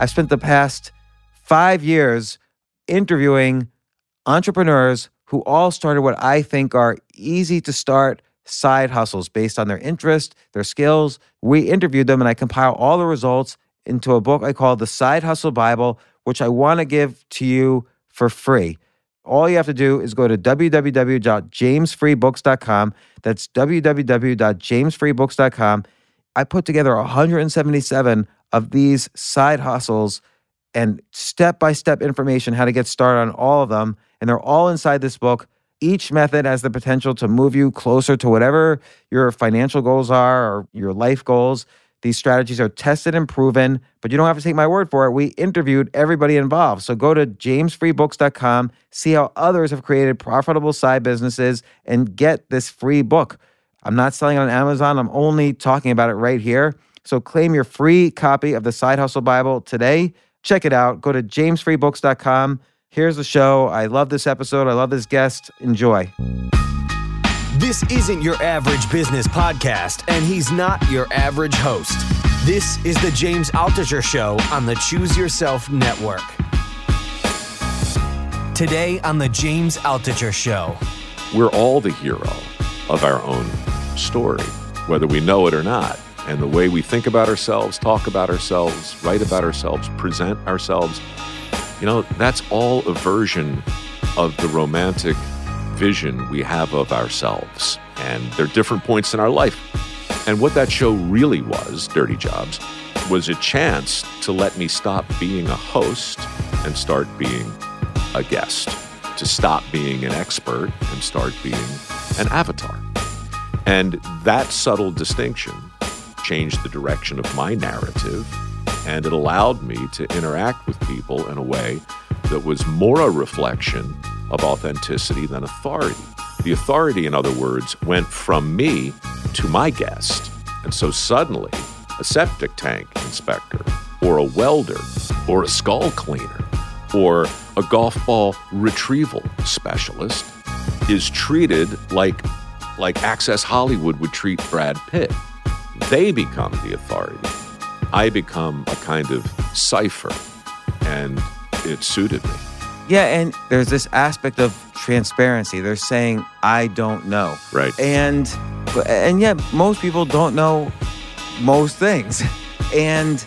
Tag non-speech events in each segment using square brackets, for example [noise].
I've spent the past five years interviewing entrepreneurs who all started what I think are easy to start side hustles based on their interest, their skills. We interviewed them and I compile all the results into a book I call The Side Hustle Bible, which I want to give to you for free. All you have to do is go to www.jamesfreebooks.com. That's www.jamesfreebooks.com. I put together 177 of these side hustles and step by step information how to get started on all of them. And they're all inside this book. Each method has the potential to move you closer to whatever your financial goals are or your life goals. These strategies are tested and proven, but you don't have to take my word for it. We interviewed everybody involved. So go to jamesfreebooks.com, see how others have created profitable side businesses, and get this free book. I'm not selling it on Amazon, I'm only talking about it right here. So claim your free copy of the Side Hustle Bible today. Check it out. Go to jamesfreebooks.com. Here's the show. I love this episode. I love this guest. Enjoy. This isn't your average business podcast, and he's not your average host. This is the James Altucher Show on the Choose Yourself Network. Today on the James Altucher Show. We're all the hero of our own story, whether we know it or not. And the way we think about ourselves, talk about ourselves, write about ourselves, present ourselves, you know, that's all a version of the romantic vision we have of ourselves. And there are different points in our life. And what that show really was, Dirty Jobs, was a chance to let me stop being a host and start being a guest, to stop being an expert and start being an avatar. And that subtle distinction changed the direction of my narrative, and it allowed me to interact with people in a way that was more a reflection of authenticity than authority. The authority, in other words, went from me to my guest. And so suddenly, a septic tank inspector, or a welder, or a skull cleaner, or a golf ball retrieval specialist is treated like, like Access Hollywood would treat Brad Pitt. They become the authority. I become a kind of cipher, and it suited me. Yeah, and there's this aspect of transparency. They're saying, I don't know. Right. And and yet most people don't know most things. [laughs] And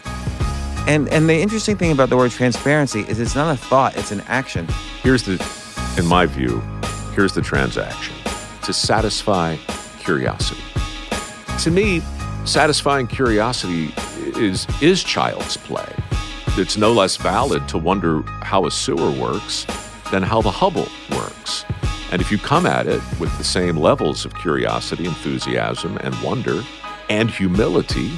and and the interesting thing about the word transparency is it's not a thought, it's an action. Here's the, in my view, here's the transaction to satisfy curiosity. To me, satisfying curiosity is is child's play. It's no less valid to wonder how a sewer works than how the Hubble works. And if you come at it with the same levels of curiosity, enthusiasm, and wonder, and humility,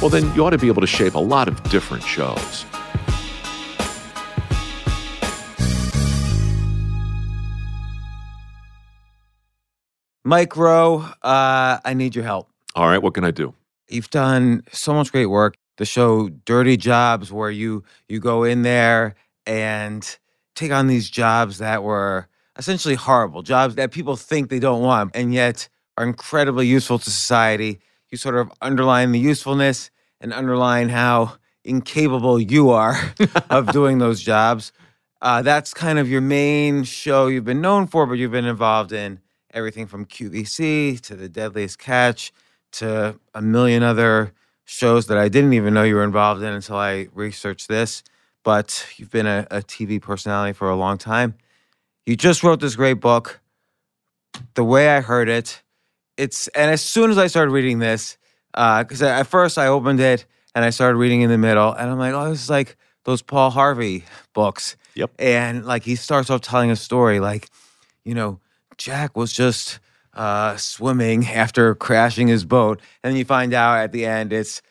well, then you ought to be able to shape a lot of different shows. Mike Rowe, uh, I need your help. All right, what can I do? You've done so much great work. The show Dirty Jobs, where you you go in there and take on these jobs that were essentially horrible, jobs that people think they don't want, and yet are incredibly useful to society. You sort of underline the usefulness and underline how incapable you are [laughs] of [laughs] doing those jobs. Uh, that's kind of your main show you've been known for, but you've been involved in. everything from QVC to The Deadliest Catch to a million other shows that I didn't even know you were involved in until I researched this. But you've been a, a TV personality for a long time. You just wrote this great book. The way I heard it, it's and as soon as I started reading this, uh, because at first I opened it and I started reading in the middle, and I'm like, oh, this is like those Paul Harvey books. Yep. And like he starts off telling a story, like, you know, Jack was just uh, swimming after crashing his boat, and then you find out at the end it's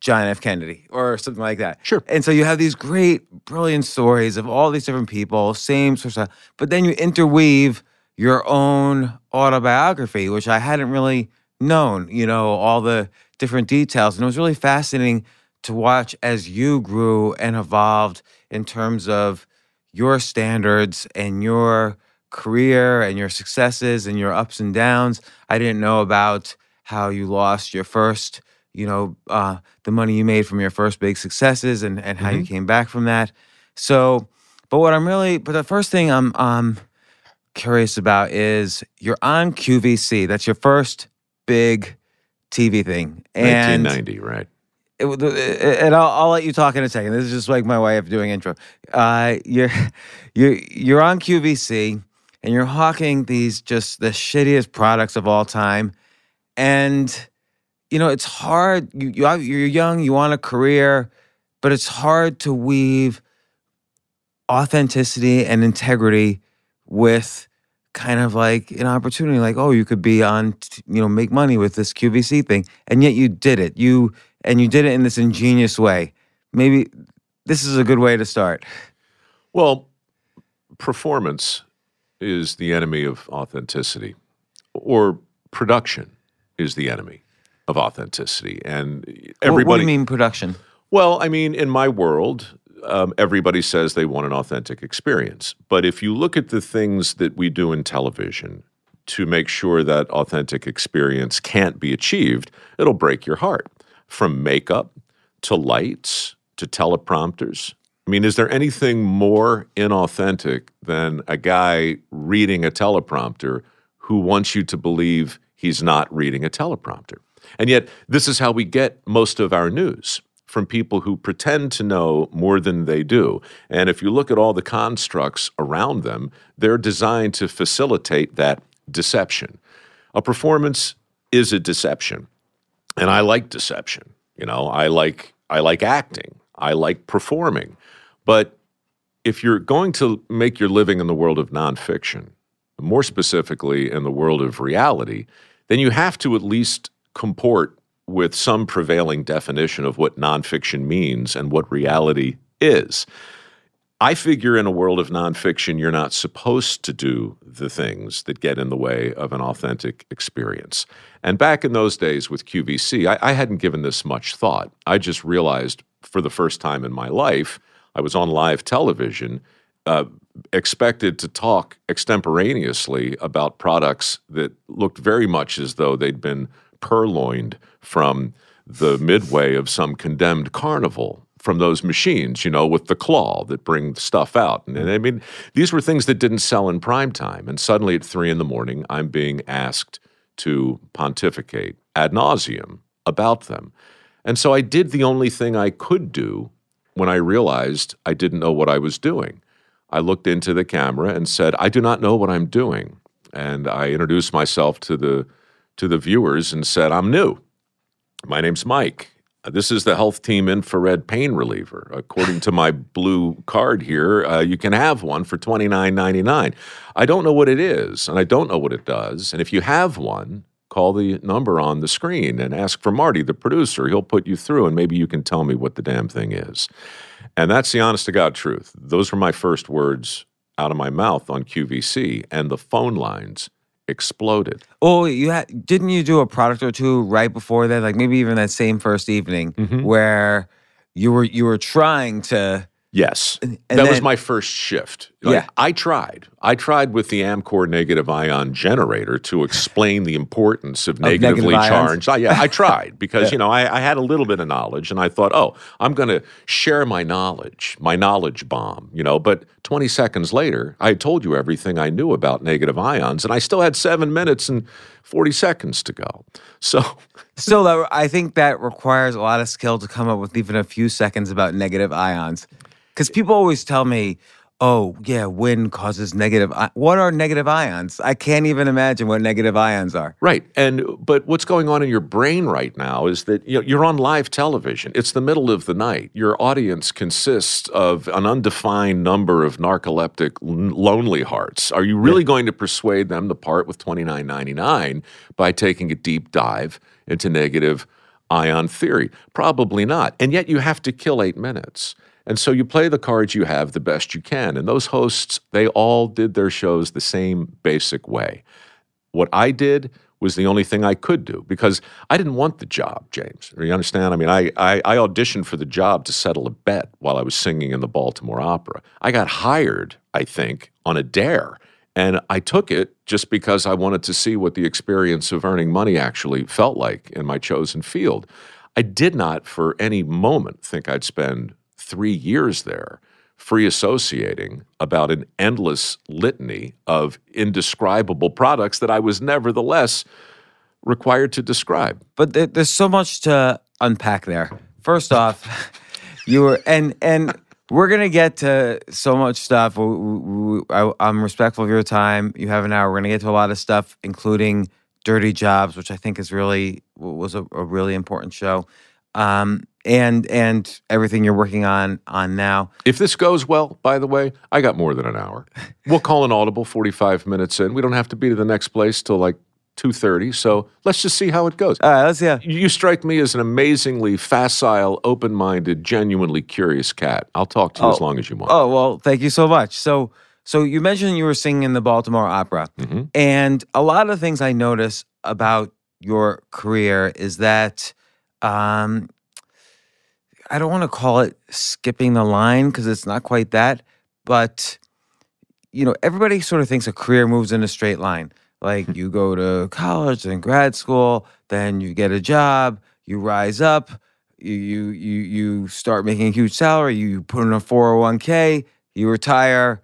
John F. Kennedy or something like that. Sure. And so you have these great, brilliant stories of all these different people, same sort of stuff, but then you interweave your own autobiography, which I hadn't really known, you know, all the different details. And it was really fascinating to watch as you grew and evolved in terms of your standards and your career and your successes and your ups and downs. I didn't know about how you lost your first, you know, uh, the money you made from your first big successes and, and how you came back from that. So, but what I'm really, but the first thing I'm um, curious about is you're on QVC. That's your first big TV thing. And 1990, right? it, would- and I'll, I'll let you talk in a second. This is just like my way of doing intro. Uh, you're [laughs] you're you're on QVC and you're hawking these just the shittiest products of all time, and you know it's hard. You, you, you're young, you want a career, but it's hard to weave authenticity and integrity with kind of like an opportunity like oh you could be on you know make money with this QVC thing and yet you did it. You and you did it in this ingenious way. Maybe this is a good way to start. Well, performance is the enemy of authenticity, or production is the enemy of authenticity. And What- everybody. what, do you mean production Well, I mean, in my world, um, everybody says they want an authentic experience. But if you look at the things that we do in television to make sure that authentic experience can't be achieved, it'll break your heart. From makeup to lights to teleprompters. I mean, is there anything more inauthentic than a guy reading a teleprompter who wants you to believe he's not reading a teleprompter? And yet, this is how we get most of our news from people who pretend to know more than they do. And if you look at all the constructs around them, they're designed to facilitate that deception. A performance is a deception. And I like deception. You know, I like I like acting. I like performing. But if you're going to make your living in the world of nonfiction, more specifically in the world of reality, then you have to at least comport with some prevailing definition of what nonfiction means and what reality is. I figure in a world of nonfiction, you're not supposed to do the things that get in the way of an authentic experience. And back in those days with QVC, I, I hadn't given this much thought. I just realized for the first time in my life, I was on live television, uh, expected to talk extemporaneously about products that looked very much as though they'd been purloined from the midway of some condemned carnival from those machines, you know, with the claw that bring stuff out. And, and I mean, these were things that didn't sell in prime time. And suddenly at three in the morning, I'm being asked to pontificate ad nauseum about them. And so I did the only thing I could do when I realized I didn't know what I was doing. I looked into the camera and said, I do not know what I'm doing. And I introduced myself to the to the viewers and said, I'm new. My name's Mike. This is the health team infrared pain reliever. According to my blue card here, uh, you can have one for $29.99. I don't know what it is, and I don't know what it does. And if you have one, call the number on the screen and ask for Marty, the producer. He'll put you through, and maybe you can tell me what the damn thing is. And that's the honest to God truth. Those were my first words out of my mouth on QVC, and the phone lines exploded. oh you had didn't you do a product or two right before that like maybe even that same first evening Mm-hmm. where you were you were trying to Yes. And that was my first shift. Like, Yeah. I tried. I tried with the Amcor negative ion generator to explain the importance of, negative negatively ions? charged. I, yeah, I tried [laughs] because, you know, I, I had a little bit of knowledge and I thought, oh, I'm going to share my knowledge, my knowledge bomb, you know. But 20 seconds later, I had told you everything I knew about negative ions and I still had seven minutes and 40 seconds to go. So, [laughs] Still, though, I think that requires a lot of skill to come up with even a few seconds about negative ions. Because people always tell me, oh, yeah, wind causes negative. I- what are negative ions? I can't even imagine what negative ions are. Right. And but what's going on in your brain right now is that you know, you're on live television. It's the middle of the night. Your audience consists of an undefined number of narcoleptic lonely hearts. Are you really going to persuade them to part with 29.99 by taking a deep dive into negative ion theory? Probably not. And yet you have to kill 8 minutes. And so you play the cards you have the best you can. And those hosts, they all did their shows the same basic way. What I did was the only thing I could do because I didn't want the job, James. You understand? I mean, I, I, I auditioned for the job to settle a bet while I was singing in the Baltimore Opera. I got hired, I think, on a dare. And I took it just because I wanted to see what the experience of earning money actually felt like in my chosen field. I did not for any moment think I'd spend three years there free associating about an endless litany of indescribable products that I was nevertheless required to describe. But there, there's so much to unpack there. First off, [laughs] you were and and we're gonna get to so much stuff. I, I'm respectful of your time. You have an hour. We're gonna get to a lot of stuff, including Dirty Jobs, which I think is really was a, a really important show, um, and and everything you're working on on now. If this goes well, by the way, I got more than an hour. [laughs] We'll call an audible 45 minutes in. We don't have to be to the next place till like 2:30. So let's just see how it goes. All right, let's yeah. You strike me as an amazingly facile, open-minded, genuinely curious cat. I'll talk to you as Oh. long as you want. Oh well, thank you so much. So so you mentioned you were singing in the Baltimore Opera, Mhm. and a lot of things I notice about your career is that um, I don't want to call it skipping the line because it's not quite that, but you know everybody sort of thinks a career moves in a straight line. Like hmm. you go to college and grad school, then you get a job, you rise up, you you you you start making a huge salary, you put in a 401k, you retire,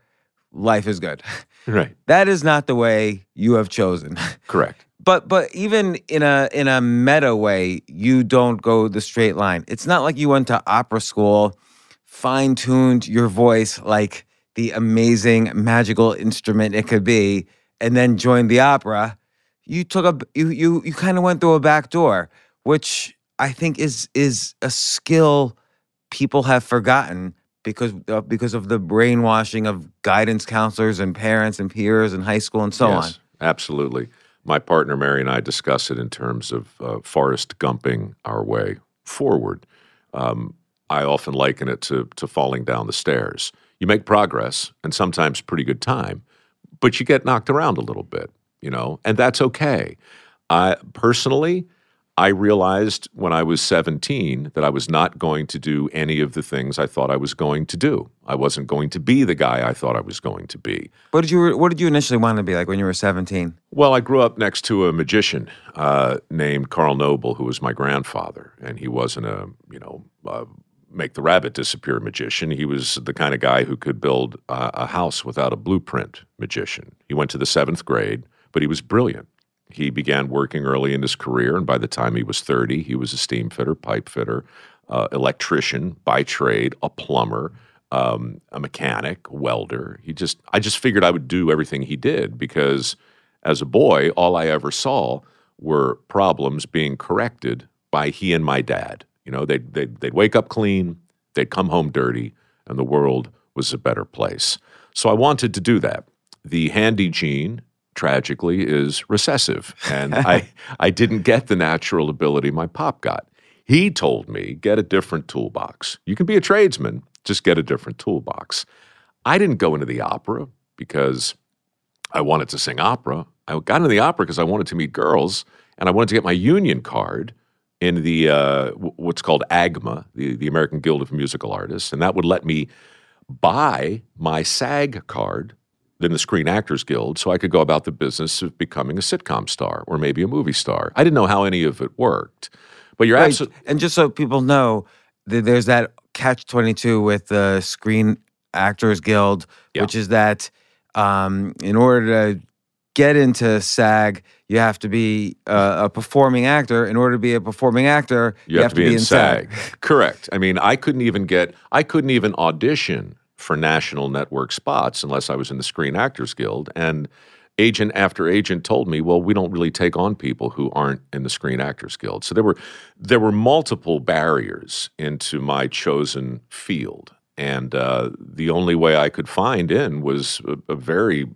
life is good. [laughs] Right. That is not the way you have chosen. Correct. But but even in a in a meta way, you don't go the straight line. It's not like you went to opera school, fine tuned your voice like the amazing magical instrument it could be, and then joined the opera. You took a you you you kind of went through a back door, which I think is is a skill people have forgotten because uh, because of the brainwashing of guidance counselors and parents and peers in high school and so on. Absolutely. My partner Mary and I discuss it in terms of uh, Forrest Gumping our way forward. Um, I often liken it to, to falling down the stairs. You make progress and sometimes pretty good time, but you get knocked around a little bit, you know, and that's okay. I personally, I realized when I was 17 that I was not going to do any of the things I thought I was going to do. I wasn't going to be the guy I thought I was going to be. What did you What did you initially want to be like when you were seventeen? Well, I grew up next to a magician uh, named Carl Knobel, who was my grandfather, and he wasn't a you know uh, make the rabbit disappear magician. He was the kind of guy who could build uh, a house without a blueprint magician. He went to the seventh grade, but he was brilliant. He began working early in his career, and by the time he was thirty, he was a steam fitter, pipe fitter, uh, electrician by trade, a plumber um, a mechanic, welder. He just, I just figured I would do everything he did because as a boy, all I ever saw were problems being corrected by he and my dad. You know, they'd, they'd, they'd wake up clean, they'd come home dirty, and the world was a better place. So I wanted to do that. The handy gene, tragically, is recessive, and I, [laughs] I didn't get the natural ability my pop got. He told me, get a different toolbox. You can be a tradesman, just get a different toolbox. I didn't go into the opera because I wanted to sing opera. I got into the opera because I wanted to meet girls and I wanted to get my union card in the uh, what's called AGMA, the, the American Guild of Musical Artists, and that would let me buy my SAG card in the Screen Actors Guild so I could go about the business of becoming a sitcom star or maybe a movie star. I didn't know how any of it worked. But you're Right. absolutely And just so people know, th- there's that catch 22 with the Screen Actors Guild, Yeah. which is that um, in order to get into SAG, you have to be uh, a performing actor. In order to be a performing actor, You, have, to be, in SAG. Correct. I mean, I couldn't even get, I couldn't even audition for national network spots unless I was in the Screen Actors Guild. And agent after agent told me, well, we don't really take on people who aren't in the Screen Actors Guild. So there were there were multiple barriers into my chosen field. And uh, the only way I could find in was a, a very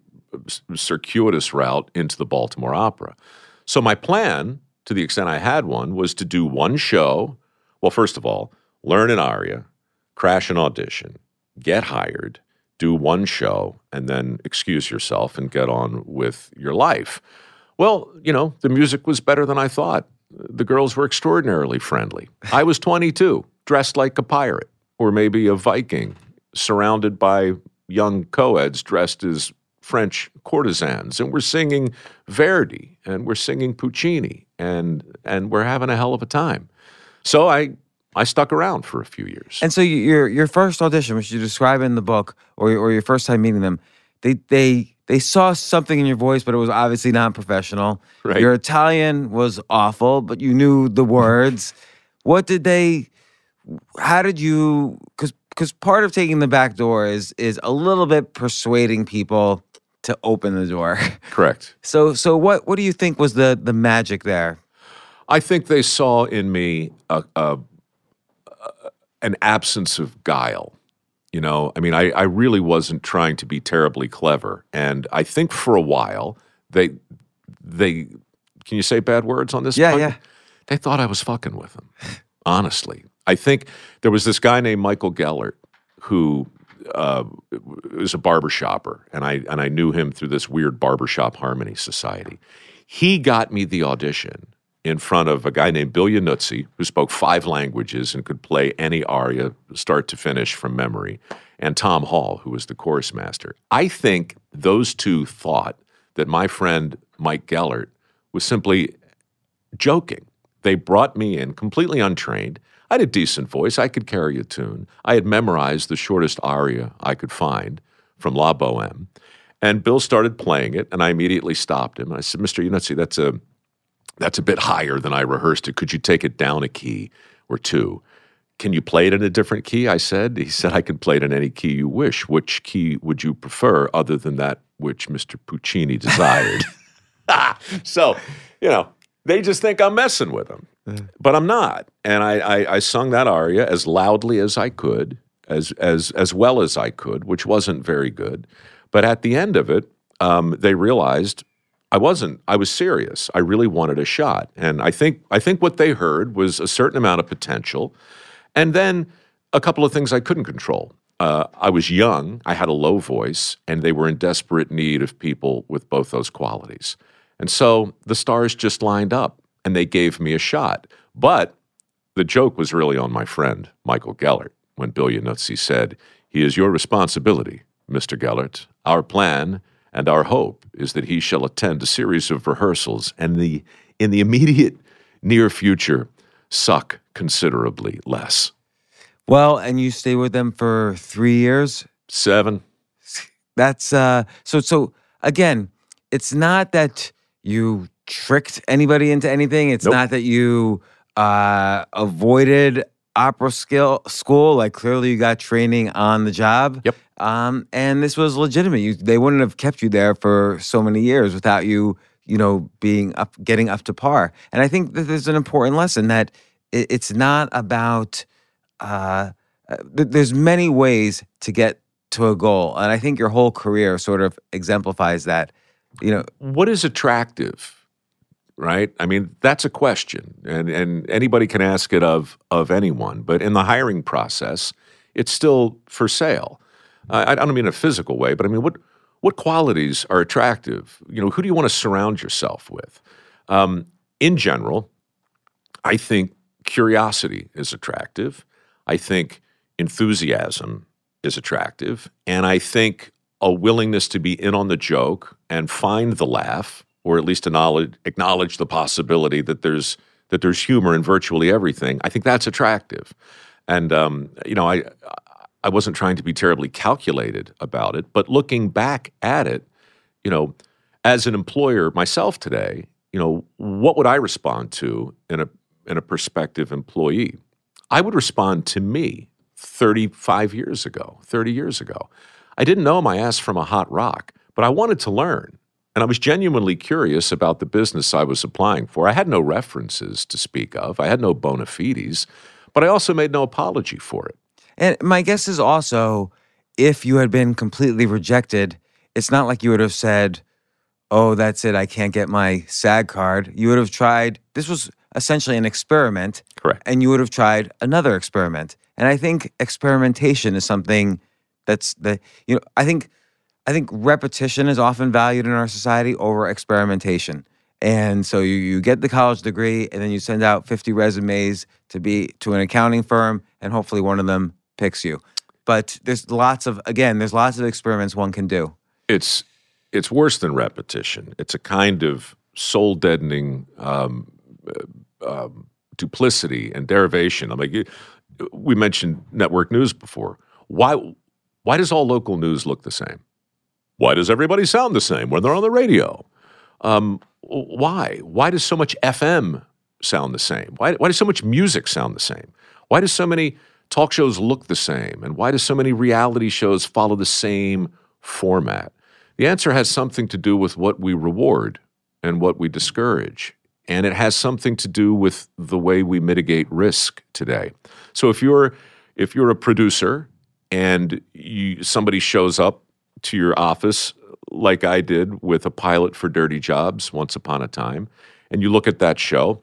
circuitous route into the Baltimore Opera. So my plan, to the extent I had one, was to do one show. Well, first of all, learn an aria, crash an audition, get hired, do one show, and then excuse yourself and get on with your life. Well, you know, the music was better than I thought. The girls were extraordinarily friendly. I was 22, dressed like a pirate or maybe a Viking, surrounded by young co-eds dressed as French courtesans, and we're singing Verdi and we're singing Puccini, and and we're having a hell of a time. So I I stuck around for a few years. And so your your first audition, which you describe in the book, or or your first time meeting them, they they they saw something in your voice, but it was obviously not professional. Right. Your Italian was awful, but you knew the words. [laughs] what did they? How did you? Because because part of taking the back door is is a little bit persuading people to open the door. [laughs] Correct. So so what what do you think was the the magic there? I think they saw in me a, a, a- an absence of guile. You know, I mean, I, I really wasn't trying to be terribly clever, and I think for a while they they can you say bad words on this? Yeah, podcast? yeah. They thought I was fucking with them. [laughs] Honestly, I think there was this guy named Michael Gellert who uh, was a barber shopper, and I and I knew him through this weird barbershop harmony society. He got me the audition in front of a guy named Bill Yannuzzi, who spoke five languages and could play any aria start to finish from memory, and Tom Hall, who was the chorus master. I think those two thought that my friend Mike Gellert was simply joking. They brought me in completely untrained. I had a decent voice. I could carry a tune. I had memorized the shortest aria I could find from La Boheme. And Bill started playing it, and I immediately stopped him. I said, Mr. Yannuzzi, that's a, that's a bit higher than I rehearsed it. Could you take it down a key or two? Can you play it in a different key? I said. He said, I can play it in any key you wish. Which key would you prefer other than that which Mr. Puccini [laughs] desired? [laughs] so, you know, they just think I'm messing with them, but I'm not. And I, I, I sung that aria as loudly as I could, as as as well as I could, which wasn't very good. But at the end of it, um, they realized I wasn't. I was serious. I really wanted a shot, and I think I think what they heard was a certain amount of potential, and then a couple of things I couldn't control. Uh, I was young, I had a low voice, and they were in desperate need of people with both those qualities. And so the stars just lined up and they gave me a shot. But the joke was really on my friend, Michael Gellert, when Bill Yannuzzi said, He is your responsibility, Mr. Gellert. Our plan and our hope is that he shall attend a series of rehearsals and the, in the immediate near future suck considerably less. Well, and you stay with them for three years. Seven. That's uh so so again, it's not that you tricked anybody into anything. It's Nope. not that you uh avoided opera skill school. Like clearly you got training on the job. Yep. Um and this was legitimate. You they wouldn't have kept you there for so many years without you, you know, being up getting up to par. And I think that there's an important lesson that it, it's not about uh, uh, th- there's many ways to get to a goal, and I think your whole career sort of exemplifies that. You know, what is attractive right? I mean that's a question and and anybody can ask it of of anyone but in the hiring process it's still for sale. Uh, i don't mean in a physical way but i mean what what qualities are attractive? You know who do you want to surround yourself with? Um, in general i think curiosity is attractive. I think enthusiasm is attractive. And I think a willingness to be in on the joke and find the laugh, or at least acknowledge, acknowledge the possibility that there's that there's humor in virtually everything. I think that's attractive. And um, you know, I I wasn't trying to be terribly calculated about it, but looking back at it, you know, as an employer myself today, you know, what would I respond to in a in a prospective employee? I would respond to me 35 years ago, 30 years ago. I didn't know my ass from a hot rock, but I wanted to learn. And I was genuinely curious about the business I was applying for. I had no references to speak of, I had no bona fides, but I also made no apology for it. And my guess is also if you had been completely rejected, it's not like you would have said, Oh, that's it. I can't get my SAG card. You would have tried, this was essentially an experiment. Correct. And you would have tried another experiment. And I think experimentation is something that's the, you know, I think I think repetition is often valued in our society over experimentation. And so you, you get the college degree and then you send out 50 resumes to be to an accounting firm and hopefully one of them picks you. But there's lots of again, there's lots of experiments one can do. It's it's worse than repetition. It's a kind of soul deadening um, uh, um, duplicity and derivation. I mean, we mentioned network news before. Why why does all local news look the same? Why does everybody sound the same when they're on the radio? Um, why? Why does so much FM sound the same? Why, why does so much music sound the same? Why does so many talk shows look the same? And why do so many reality shows follow the same format? The answer has something to do with what we reward and what we discourage. And it has something to do with the way we mitigate risk today. So if you're if you're a producer and you, somebody shows up to your office like I did with a pilot for Dirty Jobs once upon a time, and you look at that show,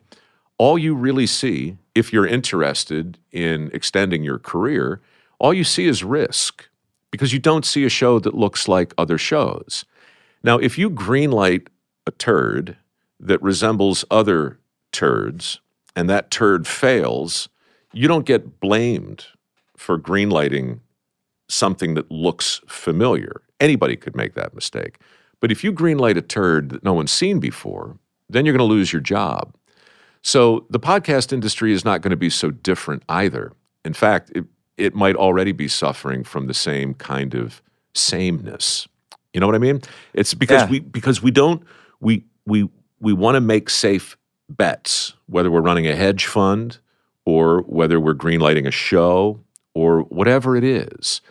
all you really see, if you're interested in extending your career, all you see is risk because you don't see a show that looks like other shows. Now, if you greenlight a turd that resembles other turds and that turd fails, you don't get blamed for greenlighting something that looks familiar. Anybody could make that mistake. But if you greenlight a turd that no one's seen before, then you're going to lose your job. So the podcast industry is not going to be so different either. In fact, it, it might already be suffering from the same kind of sameness. You know what I mean? It's because Yeah. we because we don't we we we want to make safe bets, whether we're running a hedge fund or whether we're greenlighting a show or whatever it is.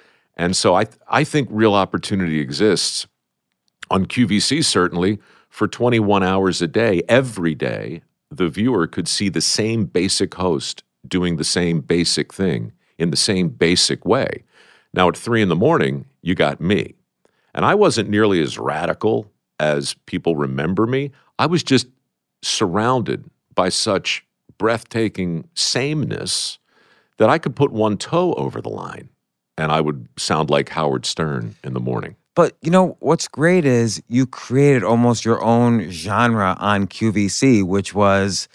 And so I I think real opportunity exists on QVC certainly for 21 hours a day every day the viewer could see the same basic host doing the same basic thing in the same basic way. Now at 3 in the morning you got me. And I wasn't nearly as radical as people remember me. I was just surrounded by such breathtaking sameness that I could put one toe over the line and I would sound like Howard Stern in the morning. But you know what's great is you created almost your own genre on QVC, which was,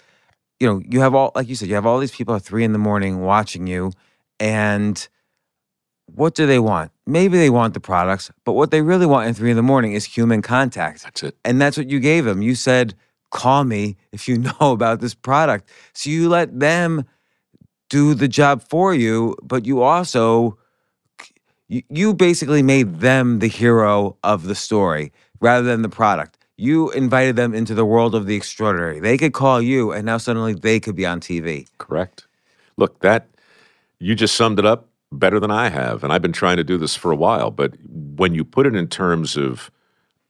you know, you have all like you said, you have all these people at three in the morning watching you, and what do they want? Maybe they want the products, but what they really want at three in the morning is human contact. That's it. And that's what you gave them. You said, call me if you [laughs] know about this product. So you let them do the job for you, but you also you, you basically made them the hero of the story rather than the product. You invited them into the world of the extraordinary. They could call you, and now suddenly they could be on TV. Correct. Look, that you just summed it up better than I have, and I've been trying to do this for a while. But when you put it in terms of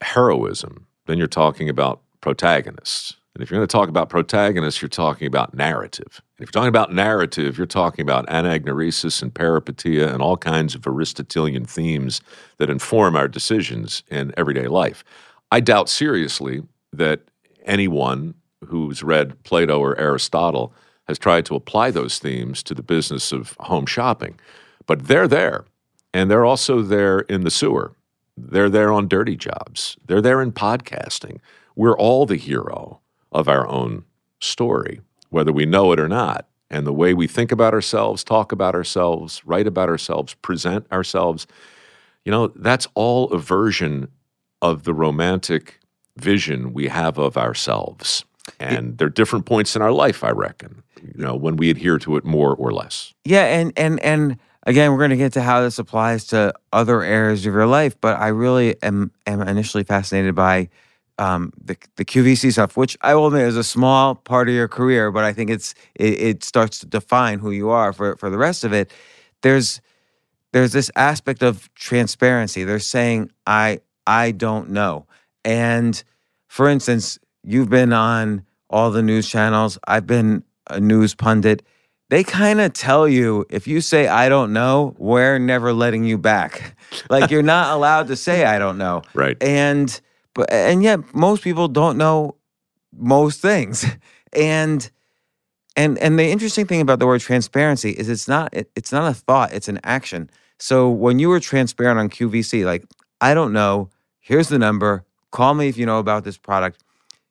heroism, then you're talking about protagonists. And if you're going to talk about protagonists, you're talking about narrative. And if you're talking about narrative, you're talking about anagnorisis and peripeteia and all kinds of Aristotelian themes that inform our decisions in everyday life. I doubt seriously that anyone who's read Plato or Aristotle has tried to apply those themes to the business of home shopping. But they're there, and they're also there in the sewer. They're there on dirty jobs. They're there in podcasting. We're all the hero of our own story, whether we know it or not. and the way we think about ourselves, talk about ourselves, write about ourselves, present ourselves, you know, that's all a version of the romantic vision we have of ourselves. And there are different points in our life, I reckon, you know, when we adhere to it more or less. Yeah, and and and again, we're going to get to how this applies to other areas of your life, but I really am am initially fascinated by um, the the QVC stuff, which I will admit is a small part of your career, but I think it's it, it starts to define who you are for for the rest of it. There's there's this aspect of transparency. They're saying I I don't know, and for instance, you've been on all the news channels. I've been a news pundit. They kind of tell you if you say I don't know, we're never letting you back. [laughs] like you're not allowed to say I don't know. Right. And but and yet most people don't know most things. [laughs] And and and the interesting thing about the word transparency is it's not it, it's not a thought, it's an action. So when you were transparent on QVC, like I don't know, here's the number, call me if you know about this product.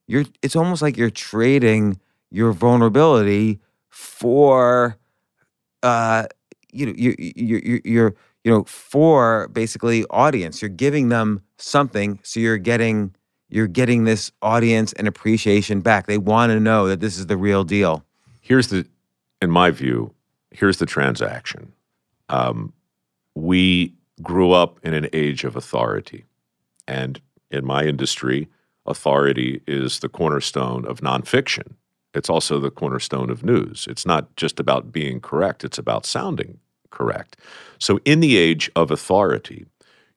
You're it's almost like you're trading your vulnerability for uh you know you you you you're you know for basically audience you're giving them something so you're getting you're getting this audience and appreciation back they want to know that this is the real deal Here's the, in my view, here's the transaction. Um, we grew up in an age of authority. And in my industry, authority is the cornerstone of nonfiction. It's also the cornerstone of news. It's not just about being correct, it's about sounding correct. So, in the age of authority,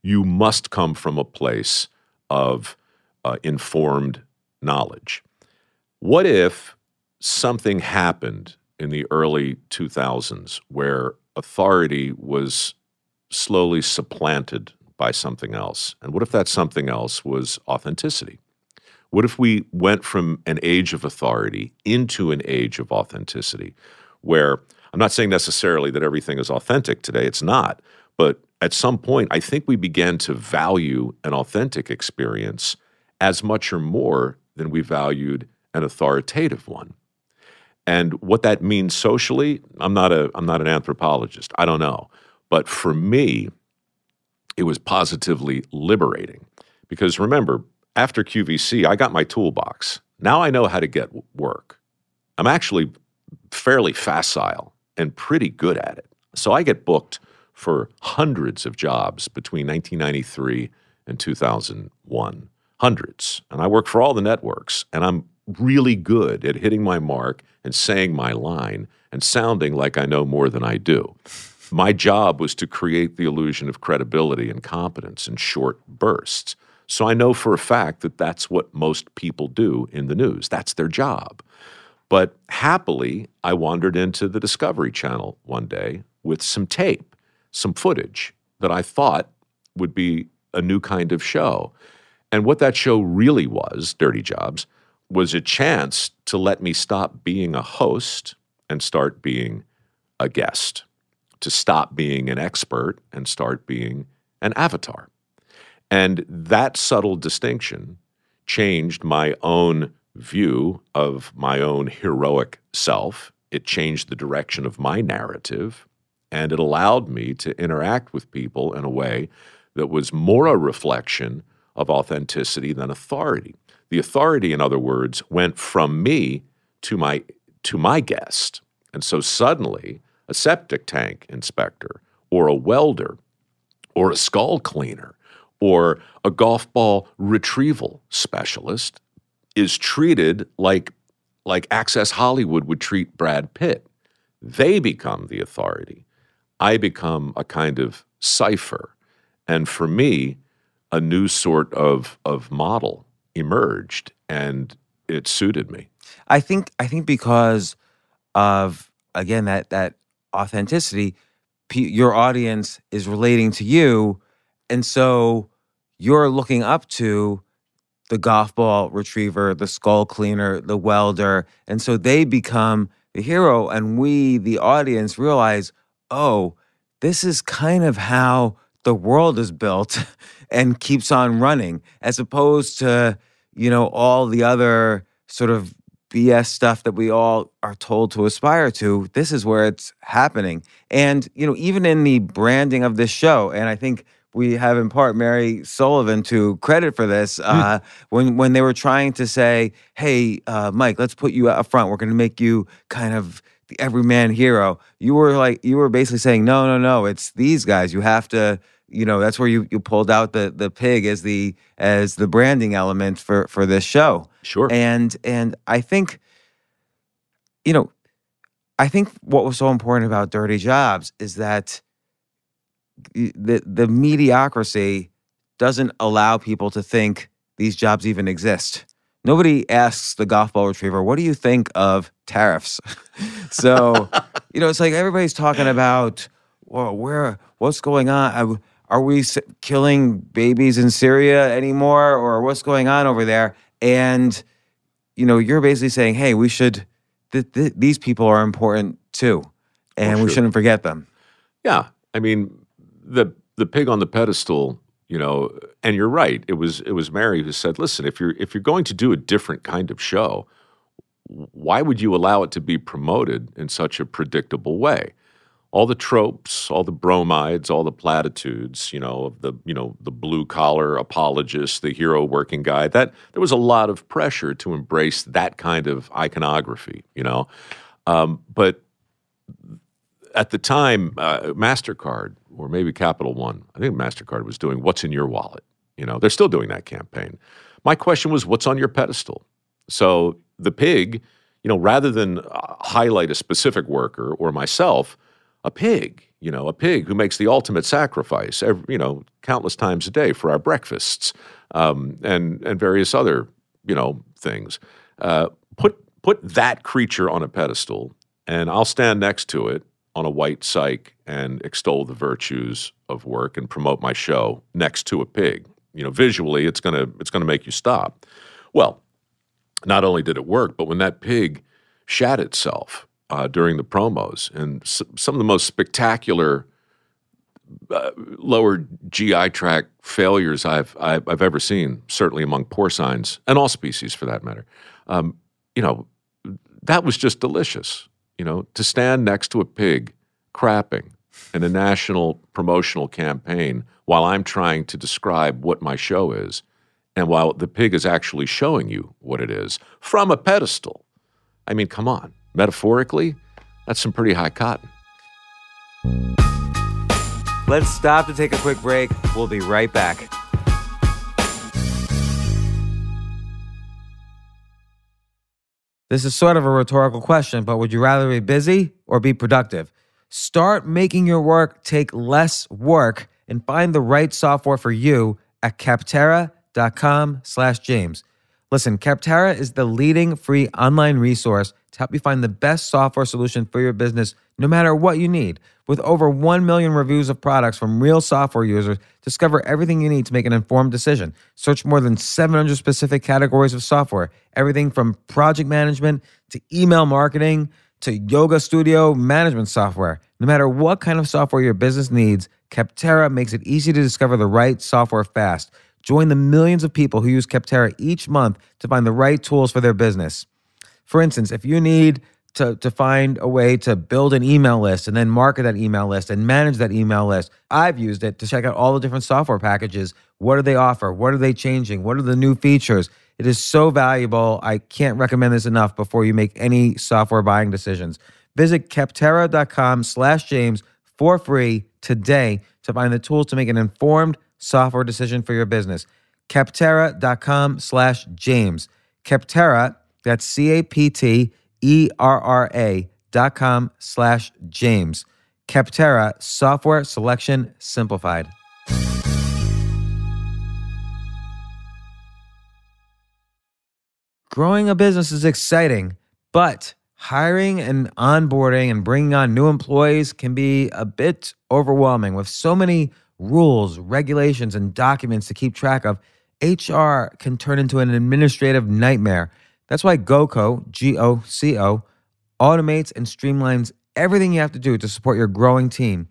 you must come from a place of uh, informed knowledge. What if something happened in the early 2000s where authority was slowly supplanted by something else? And what if that something else was authenticity? What if we went from an age of authority into an age of authenticity where I'm not saying necessarily that everything is authentic today, it's not. But at some point, I think we began to value an authentic experience as much or more than we valued an authoritative one. And what that means socially, I'm not a I'm not an anthropologist. I don't know. But for me, it was positively liberating because remember, after QVC, I got my toolbox. Now I know how to get work. I'm actually fairly facile and pretty good at it. So I get booked for hundreds of jobs between 1993 and 2001. Hundreds. And I work for all the networks, and I'm really good at hitting my mark and saying my line and sounding like I know more than I do. My job was to create the illusion of credibility and competence in short bursts. So I know for a fact that that's what most people do in the news. That's their job. But happily, I wandered into the Discovery Channel one day with some tape, some footage that I thought would be a new kind of show. And what that show really was, Dirty Jobs, was a chance to let me stop being a host and start being a guest, to stop being an expert and start being an avatar. And that subtle distinction changed my own view of my own heroic self. It changed the direction of my narrative, and it allowed me to interact with people in a way that was more a reflection of authenticity than authority. The authority, in other words, went from me to my to my guest. And so suddenly, a septic tank inspector or a welder or a skull cleaner or a golf ball retrieval specialist is treated like like Access Hollywood would treat Brad Pitt. They become the authority. I become a kind of cipher. And for me, a new sort of of model emerged and it suited me. I think I think because of again that that authenticity, your audience is relating to you, and so you're looking up to the golf ball retriever, the skull cleaner, the welder, and so they become the hero, and we, the audience, realize, oh, this is kind of how the world is built [laughs] and keeps on running, as opposed to you know all the other sort of BS stuff that we all are told to aspire to. This is where it's happening. And, you know, even in the branding of this show, and I think we have in part Mary Sullivan to credit for this. Uh, when when they were trying to say, "Hey, uh, Mike, let's put you up front. We're going to make you kind of the everyman hero." You were like, you were basically saying, "No, no, no. It's these guys. You have to." You know, that's where you, you pulled out the the pig as the as the branding element for for this show. Sure. And and I think, you know, I think what was so important about Dirty Jobs is that the the mediocrity doesn't allow people to think these jobs even exist. Nobody asks the golf ball retriever, "What do you think of tariffs?" [laughs] so, [laughs] you know, it's like everybody's talking about, well, where, what's going on? Are- we killing babies in Syria anymore, or what's going on over there? And you know, you're basically saying, "Hey, we should. Th- th- these people are important too, and we sure. shouldn't forget them." Yeah, I mean the the pig on the pedestal, you know, and you're right. It was it was Mary who said, "Listen, if you're if you're going to do a different kind of show, why would you allow it to be promoted in such a predictable way? All the tropes, all the bromides, all the platitudes, you know, of the you know the blue collar apologist, the hero working guy. That there was a lot of pressure to embrace that kind of iconography, you know, um, but at the time, uh, Mastercard or maybe Capital One, I think Mastercard was doing "What's in Your Wallet." You know, they're still doing that campaign. My question was, "What's on your pedestal?" So the pig, you know, rather than uh, highlight a specific worker or myself, a pig, you know, a pig who makes the ultimate sacrifice, every, you know, countless times a day for our breakfasts um, and and various other, you know, things. Uh, put put that creature on a pedestal, and I'll stand next to it on a white cyc and extol the virtues of work and promote my show next to a pig. You know, visually, it's gonna it's gonna make you stop. Well, not only did it work, but when that pig shat itself uh, during the promos, and s- some of the most spectacular uh, lower GI tract failures I've, I've I've ever seen, certainly among porcines and all species for that matter. Um, you know, that was just delicious. You know, to stand next to a pig crapping in a national promotional campaign while I'm trying to describe what my show is, and while the pig is actually showing you what it is from a pedestal. I mean, come on, metaphorically, that's some pretty high cotton. Let's stop to take a quick break. We'll be right back. This is sort of a rhetorical question, but would you rather be busy or be productive? Start making your work take less work and find the right software for you at capterra.com slash James. Listen, Capterra is the leading free online resource to help you find the best software solution for your business, no matter what you need. With over 1 million reviews of products from real software users, discover everything you need to make an informed decision. Search more than 700 specific categories of software, everything from project management to email marketing to yoga studio management software. No matter what kind of software your business needs, Capterra makes it easy to discover the right software fast. Join the millions of people who use Capterra each month to find the right tools for their business. For instance, if you need to, to find a way to build an email list and then market that email list and manage that email list, I've used it to check out all the different software packages. What do they offer? What are they changing? What are the new features? It is so valuable. I can't recommend this enough before you make any software buying decisions. Visit Capterra.com slash James for free today to find the tools to make an informed software decision for your business. Capterra.com slash James. Capterra, that's C A P T E R R A dot com slash James. Capterra software selection simplified. Growing a business is exciting, but hiring and onboarding and bringing on new employees can be a bit overwhelming with so many rules, regulations, and documents to keep track of. HR can turn into an administrative nightmare. That's why GoCo, G O C O, automates and streamlines everything you have to do to support your growing team.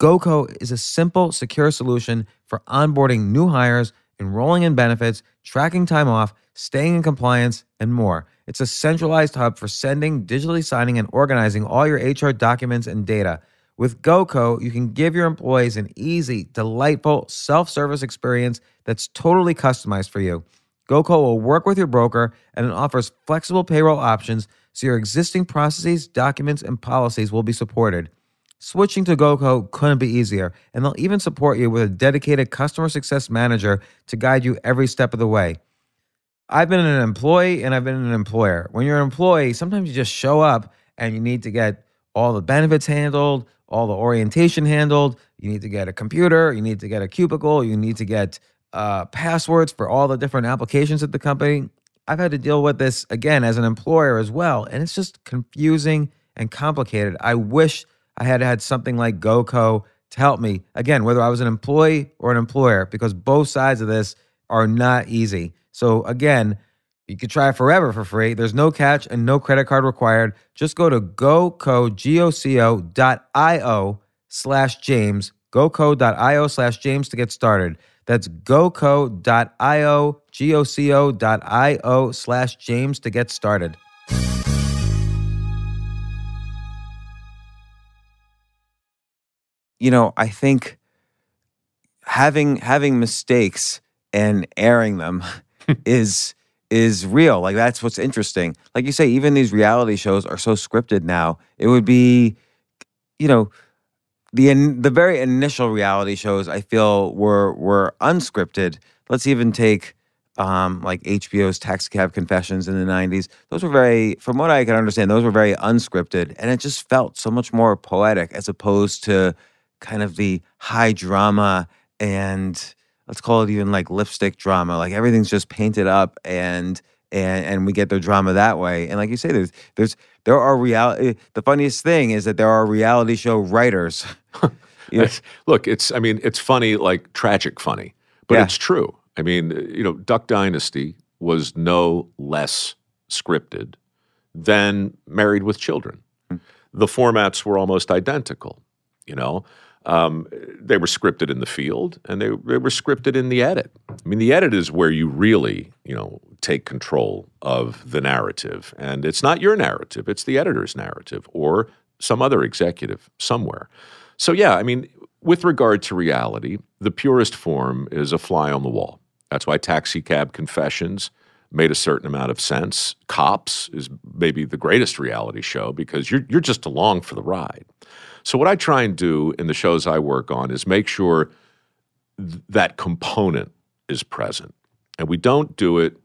GoCo is a simple, secure solution for onboarding new hires, enrolling in benefits, tracking time off, staying in compliance, and more. It's a centralized hub for sending, digitally signing, and organizing all your HR documents and data. With GoCo, you can give your employees an easy, delightful self service experience that's totally customized for you. GoCo will work with your broker and it offers flexible payroll options so your existing processes, documents, and policies will be supported. Switching to GoCo couldn't be easier, and they'll even support you with a dedicated customer success manager to guide you every step of the way. I've been an employee and I've been an employer. When you're an employee, sometimes you just show up and you need to get all the benefits handled, all the orientation handled. You need to get a computer, you need to get a cubicle, you need to get uh, passwords for all the different applications at the company. I've had to deal with this again as an employer as well, and it's just confusing and complicated. I wish I had had something like GoCo to help me again, whether I was an employee or an employer, because both sides of this are not easy. So again, you could try it forever for free. There's no catch and no credit card required. Just go to GoCo, G-O-C-O dot I-O slash James, GoCo.io slash James to get started. That's goco.io, G-O-C-O.io slash James to get started. You know, I think having having mistakes and airing them [laughs] is is real. Like that's what's interesting. Like you say, even these reality shows are so scripted now. It would be, you know, the in, the very initial reality shows I feel were were unscripted. Let's even take um, like HBO's Taxi Cab Confessions in the '90s. Those were very, from what I can understand, those were very unscripted, and it just felt so much more poetic as opposed to kind of the high drama and let's call it even like lipstick drama. Like everything's just painted up and and and we get the drama that way. And like you say, there's there's there are reality. The funniest thing is that there are reality show writers. [laughs] Look, it's I mean, it's funny, like tragic funny, but Yeah. it's true. I mean, you know, Duck Dynasty was no less scripted than Married with Children. Hmm. The formats were almost identical. You know, um, they were scripted in the field and they, they were scripted in the edit. I mean, the edit is where you really, you know, take control of the narrative, and it's not your narrative; it's the editor's narrative or some other executive somewhere. So, yeah, I mean, with regard to reality, the purest form is a fly on the wall. That's why Taxi Cab Confessions made a certain amount of sense. Cops is maybe the greatest reality show because you're, you're just along for the ride. So, what I try and do in the shows I work on is make sure th- that component is present. And we don't do it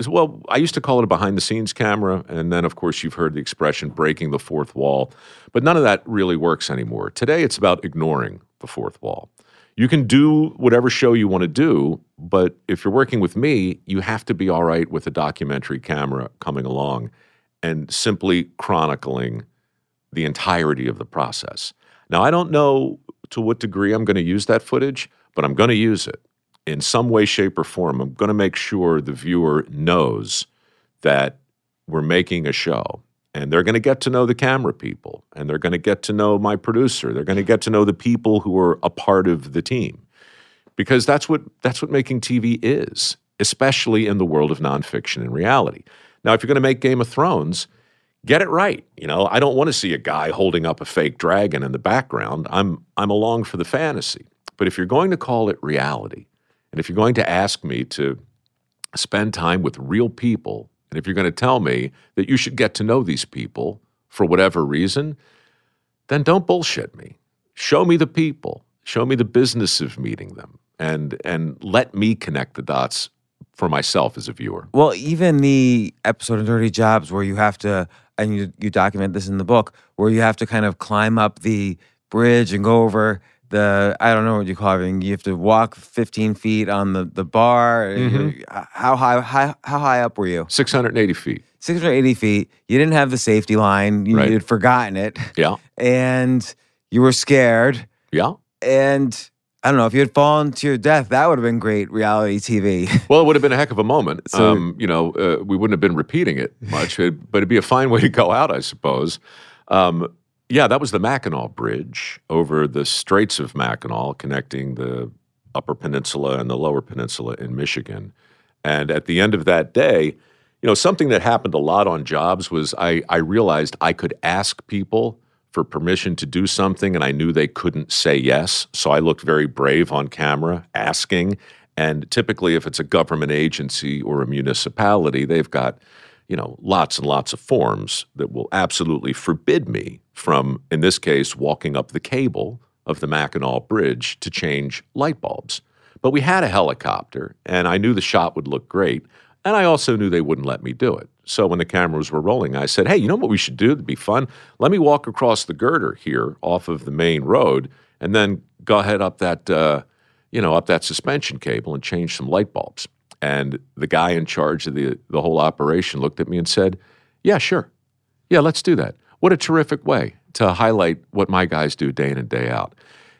as well. I used to call it a behind the scenes camera. And then, of course, you've heard the expression breaking the fourth wall. But none of that really works anymore. Today, it's about ignoring the fourth wall. You can do whatever show you want to do, but if you're working with me, you have to be all right with a documentary camera coming along and simply chronicling the entirety of the process. Now, I don't know to what degree I'm going to use that footage, but I'm going to use it in some way, shape, or form. I'm going to make sure the viewer knows that we're making a show. And they're going to get to know the camera people, and they're going to get to know my producer. They're going to get to know the people who are a part of the team, because that's what that's what making TV is, especially in the world of nonfiction and reality. Now, if you're going to make Game of Thrones, get it right. You know, I don't want to see a guy holding up a fake dragon in the background. I'm I'm along for the fantasy. But if you're going to call it reality, and if you're going to ask me to spend time with real people, and if you're going to tell me that you should get to know these people for whatever reason, then don't bullshit me. Show me the people. Show me the business of meeting them, and and let me connect the dots for myself as a viewer. Well, even the episode of Dirty Jobs where you have to, and you, you document this in the book, where you have to kind of climb up the bridge and go over the, I don't know what you call it, you have to walk 15 feet on the, the bar. You- mm-hmm. How high, high, how high up were you? 680 feet. 680 feet. You didn't have the safety line. You Right. had forgotten it. Yeah. And you were scared. Yeah. And I don't know, if you had fallen to your death, that would have been great reality TV. [laughs] Well, it would have been a heck of a moment. So- um, you know, uh, we wouldn't have been repeating it much, it- but it'd be a fine [laughs] way to go out, I suppose. Um, yeah, that was the Mackinac Bridge over the Straits of Mackinac, connecting the Upper Peninsula and the Lower Peninsula in Michigan. And at the end of that day, you know, something that happened a lot on jobs was I, I realized I could ask people for permission to do something and I knew they couldn't say yes. So I looked very brave on camera asking. And typically, if it's a government agency or a municipality, they've got, you know, lots and lots of forms that will absolutely forbid me from, in this case, walking up the cable of the Mackinac Bridge to change light bulbs. But we had a helicopter, and I knew the shot would look great. And I also knew they wouldn't let me do it. So when the cameras were rolling, I said, Hey, you know what we should do? It'd be fun. Let me walk across the girder here off of the main road and then go ahead up that, uh, you know, up that suspension cable and change some light bulbs. And the guy in charge of the, the whole operation looked at me and said, Yeah, sure. Yeah, let's do that. What a terrific way to highlight what my guys do day in and day out.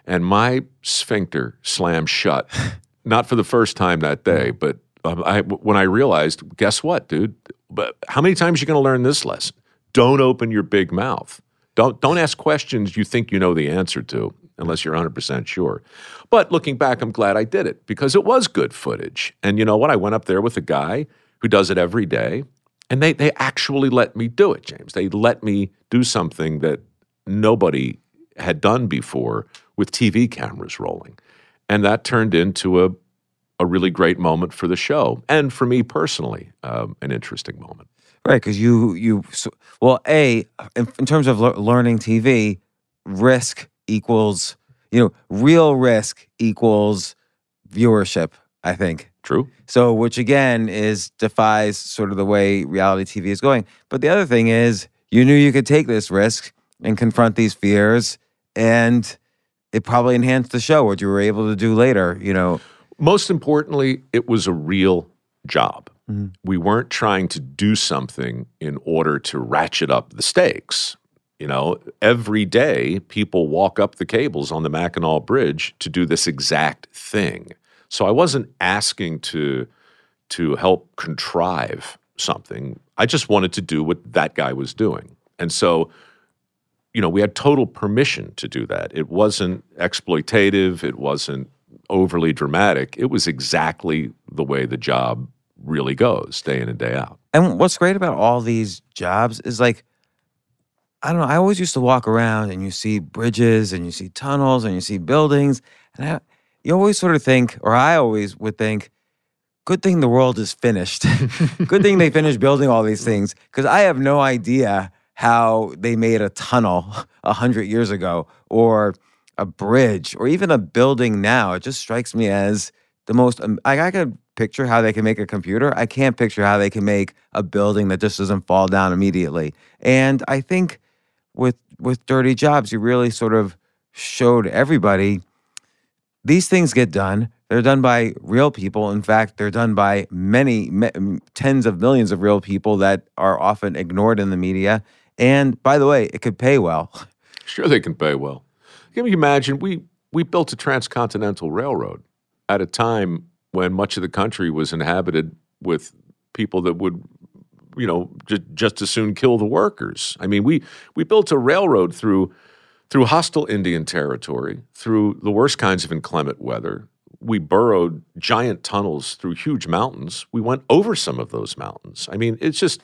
And my sphincter slammed shut, [laughs] not for the first time that day, but um, I, when I realized, guess what, dude? But how many times are you going to learn this lesson? Don't open your big mouth. Don't don't ask questions you think you know the answer to unless you're 100% sure. But looking back, I'm glad I did it because it was good footage. And you know what? I went up there with a guy who does it every day, and they they actually let me do it, James. They let me do something that nobody had done before with TV cameras rolling. And that turned into a a really great moment for the show and for me personally, um, an interesting moment. Right, because you you so, well, a in, in terms of le- learning TV, risk equals you know real risk equals viewership. I think true. So, which again is defies sort of the way reality TV is going. But the other thing is, you knew you could take this risk and confront these fears, and it probably enhanced the show, what you were able to do later. You know, most importantly, it was a real job. Mm-hmm. We weren't trying to do something in order to ratchet up the stakes. You know, every day people walk up the cables on the Mackinac Bridge to do this exact thing. So I wasn't asking to to help contrive something. I just wanted to do what that guy was doing. And so you know, we had total permission to do that. It wasn't exploitative, it wasn't overly dramatic. It was exactly the way the job really goes day in and day out. And what's great about all these jobs is like, I don't know, I always used to walk around and you see bridges and you see tunnels and you see buildings. And I, you always sort of think, or I always would think, good thing the world is finished. [laughs] good thing they finished building all these things because I have no idea how they made a tunnel [laughs] a hundred years ago or a bridge or even a building now. It just strikes me as the most. I, I could picture how they can make a computer. I can't picture how they can make a building that just doesn't fall down immediately. And I think with with Dirty Jobs, you really sort of showed everybody these things get done. They're done by real people. In fact, they're done by many, tens of millions of real people that are often ignored in the media. And by the way, it could pay well. Sure, they can pay well. Can you imagine? We we built a transcontinental railroad at a time when much of the country was inhabited with people that would, you know, j- just as soon kill the workers. I mean, we we built a railroad through through hostile Indian territory, through the worst kinds of inclement weather. We burrowed giant tunnels through huge mountains. We went over some of those mountains. I mean, it's just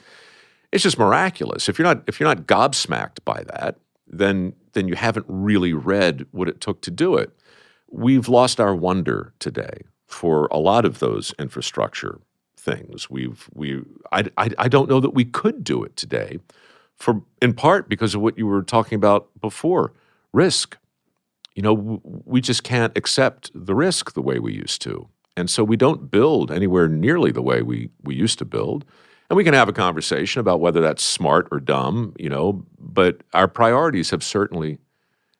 it's just miraculous. If you're not if you're not gobsmacked by that, then then you haven't really read what it took to do it. We've lost our wonder today for a lot of those infrastructure things. We've we I, I, I don't know that we could do it today, for in part because of what you were talking about before, risk. You know, we just can't accept the risk the way we used to, and so we don't build anywhere nearly the way we we used to build. And we can have a conversation about whether that's smart or dumb, you know, but our priorities have certainly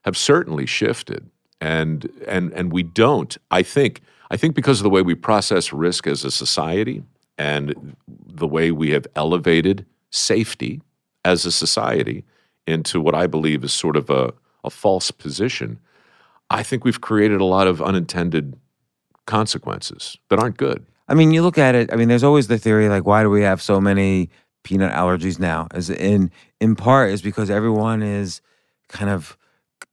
have certainly shifted. And and and we don't, I think, I think because of the way we process risk as a society and the way we have elevated safety as a society into what I believe is sort of a, a false position, I think we've created a lot of unintended consequences that aren't good. I mean, you look at it. I mean, there's always the theory like, why do we have so many peanut allergies now? As in, in part, is because everyone is kind of,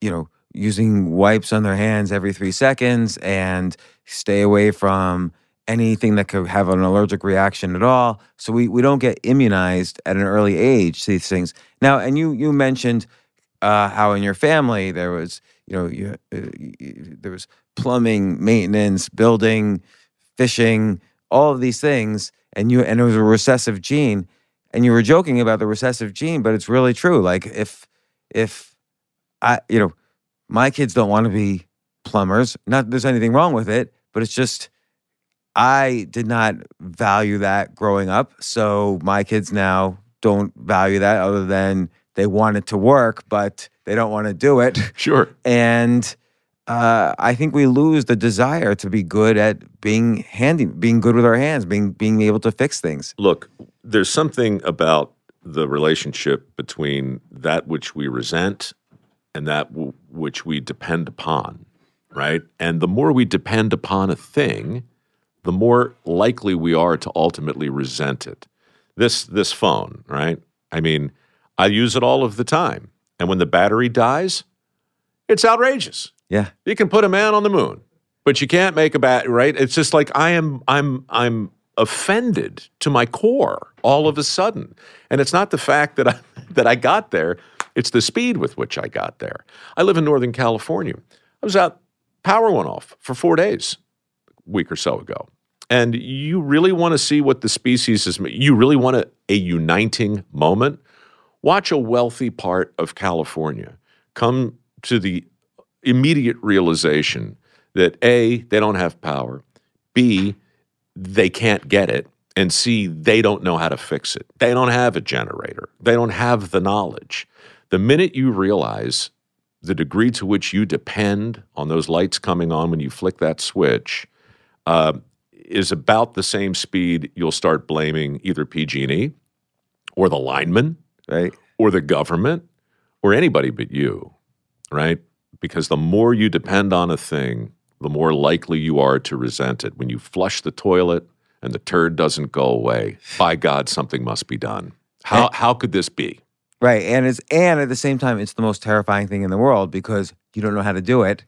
you know, using wipes on their hands every three seconds and stay away from anything that could have an allergic reaction at all. So we, we don't get immunized at an early age to these things. Now, and you you mentioned uh, how in your family there was you know you, uh, you, there was plumbing, maintenance, building, fishing, all of these things, and you and it was a recessive gene, and you were joking about the recessive gene, but it's really true. Like if if I you know my kids don't want to be plumbers, not that there's anything wrong with it, but it's just I did not value that growing up. So my kids now don't value that other than they want it to work, but they don't want to do it. Sure. And uh, I think we lose the desire to be good at being handy, being good with our hands, being being able to fix things. Look, there's something about the relationship between that which we resent and that w- which we depend upon, right? And the more we depend upon a thing, the more likely we are to ultimately resent it. This this phone, right? I mean, I use it all of the time. And when the battery dies, it's outrageous. Yeah. You can put a man on the moon, but you can't make a bat, right? It's just like I am I'm I'm offended to my core all of a sudden. And it's not the fact that I [laughs] that I got there, it's the speed with which I got there. I live in Northern California. I was out power went off for 4 days a week or so ago. And you really want to see what the species is you really want a, a uniting moment. Watch a wealthy part of California come to the immediate realization that A, they don't have power, B, they can't get it, and C, they don't know how to fix it. They don't have a generator, they don't have the knowledge. The minute you realize the degree to which you depend on those lights coming on when you flick that switch uh, is about the same speed you'll start blaming either PG&E or the lineman Right. or the government or anybody but you, right? Because the more you depend on a thing, the more likely you are to resent it. When you flush the toilet and the turd doesn't go away, by God, something must be done. How, how could this be? Right. And it's and at the same time, it's the most terrifying thing in the world because you don't know how to do it.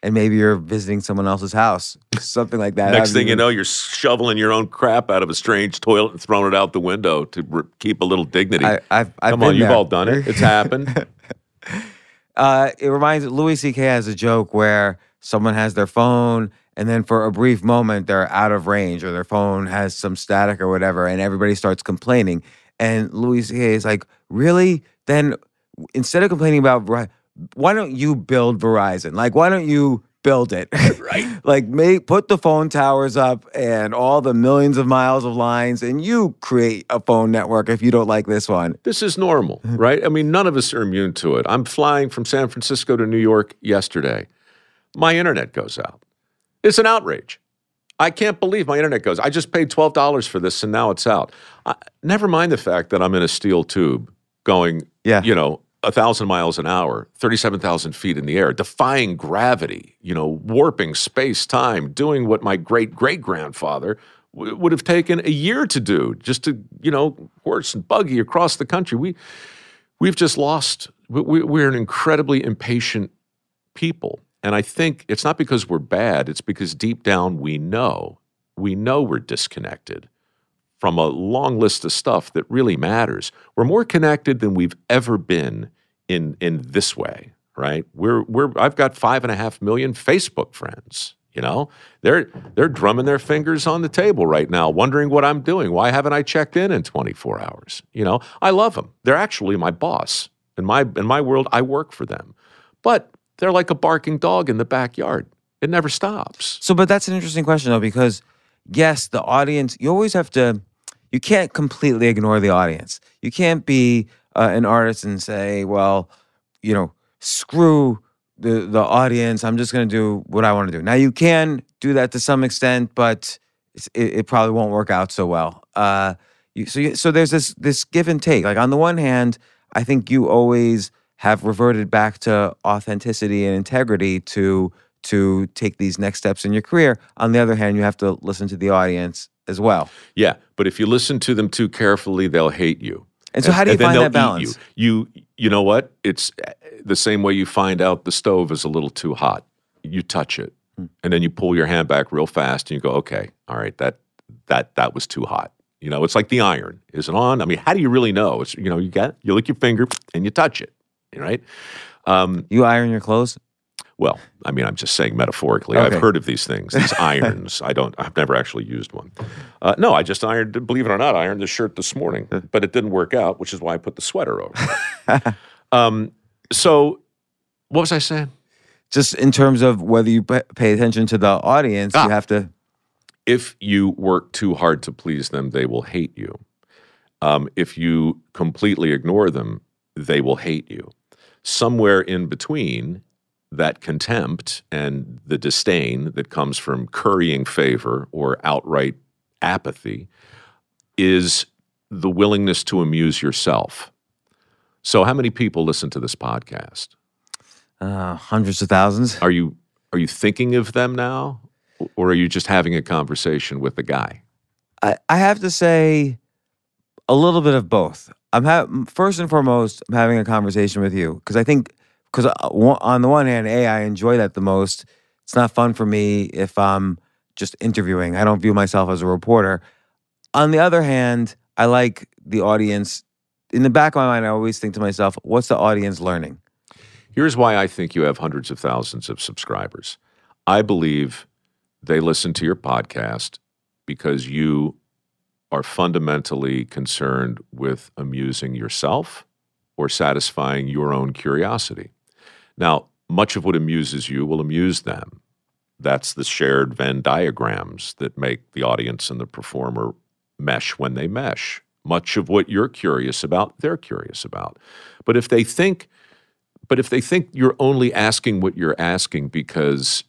And maybe you're visiting someone else's house, [laughs] something like that. Next thing you know, you're shoveling your own crap out of a strange toilet and throwing it out the window to re- keep a little dignity. I, I've Come on, you've all done it. It's happened. [laughs] Uh, it reminds Louis C.K. has a joke where someone has their phone and then for a brief moment they're out of range or their phone has some static or whatever and everybody starts complaining. And Louis C.K. is like, really? Then instead of complaining about why don't you build Verizon? Like, why don't you build it? [laughs] [laughs] Right. like, make put the phone towers up and all the millions of miles of lines, and you create a phone network if you don't like this one. This is normal, [laughs] right? I mean, none of us are immune to it. I'm flying from San Francisco to New York yesterday. My internet goes out. It's an outrage. I can't believe my internet goes. I just paid twelve dollars for this, and now it's out. I, never mind the fact that I'm in a steel tube going, Yeah. you know, a thousand miles an hour, thirty-seven thousand feet in the air, defying gravity, you know, warping space time, doing what my great great grandfather w- would have taken a year to do, just to you know, horse and buggy across the country. We we've just lost. we- We're an incredibly impatient people. And I think it's not because we're bad, it's because deep down we know, we know we're disconnected from a long list of stuff that really matters. We're more connected than we've ever been in in this way, right? We're we're I've got five and a half million Facebook friends. You know, they're they're drumming their fingers on the table right now, wondering what I'm doing. Why haven't I checked in in 24 hours? You know, I love them. They're actually my boss in my in my world. I work for them, but they're like a barking dog in the backyard. It never stops. So, but that's an interesting question though, because yes, the audience, you always have to, you can't completely ignore the audience. You can't be uh, an artist and say, well, you know, screw the, the audience. I'm just going to do what I want to do. Now, you can do that to some extent, but it, it probably won't work out so well. Uh, you, so, you, so there's this, this give and take. Like on the one hand, I think you always have reverted back to authenticity and integrity to to take these next steps in your career. On the other hand, you have to listen to the audience as well. Yeah, but if you listen to them too carefully, they'll hate you. And so how do you find that balance? You. you you know what? It's uh, the same way you find out the stove is a little too hot. You touch it, and then you pull your hand back real fast and you go, okay, all right, that that that was too hot. You know, it's like the iron. Is it on? I mean, how do you really know? It's you know, you got you lick your finger and you touch it, right? Um, You iron your clothes? Well, I mean, I'm just saying metaphorically. Okay. I've heard of these things, these [laughs] irons. I don't. I've never actually used one. Uh, no, I just ironed. Believe it or not, I ironed the shirt this morning, but it didn't work out, which is why I put the sweater over. it. [laughs] um, so, what was I saying? Just in terms of whether you pay attention to the audience, Ah. you have to. if you work too hard to please them, they will hate you. Um, if you completely ignore them, they will hate you. Somewhere in between that contempt and the disdain that comes from currying favor or outright apathy is the willingness to amuse yourself. So, how many people listen to this podcast? Uh, hundreds of thousands. Are you are you thinking of them now, or are you just having a conversation with the guy? I, I have to say a little bit of both. I'm ha- first and foremost, I'm having a conversation with you because I think because uh, on the one hand, a I enjoy that the most. It's not fun for me if I'm just interviewing. I don't view myself as a reporter. On the other hand, I like the audience. In the back of my mind, I always think to myself, "What's the audience learning?" Here's why I think you have hundreds of thousands of subscribers. I believe they listen to your podcast because you are fundamentally concerned with amusing yourself or satisfying your own curiosity. Now, much of what amuses you will amuse them. That's the shared Venn diagrams that make the audience and the performer mesh when they mesh. Much of what you're curious about, they're curious about. But if they think but if they think you're only asking what you're asking because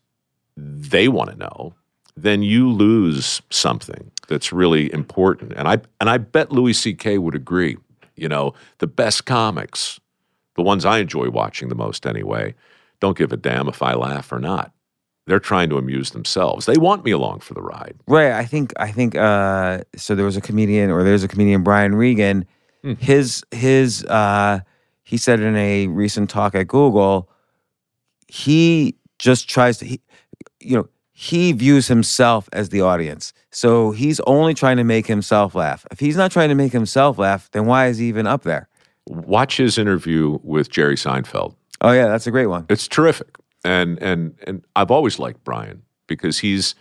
they want to know, then you lose something that's really important. And I and I bet Louis C.K. would agree. You know, the best comics, the ones I enjoy watching the most anyway, don't give a damn if I laugh or not. They're trying to amuse themselves. They want me along for the ride. Right. I think I think uh so there was a comedian or there's a comedian Brian Regan. His his uh he said in a recent talk at Google, he just tries to he, you know, he views himself as the audience. So he's only trying to make himself laugh. If he's not trying to make himself laugh, then why is he even up there? Watch his interview with Jerry Seinfeld. Oh yeah, that's a great one. It's terrific. And and and I've always liked Brian because he's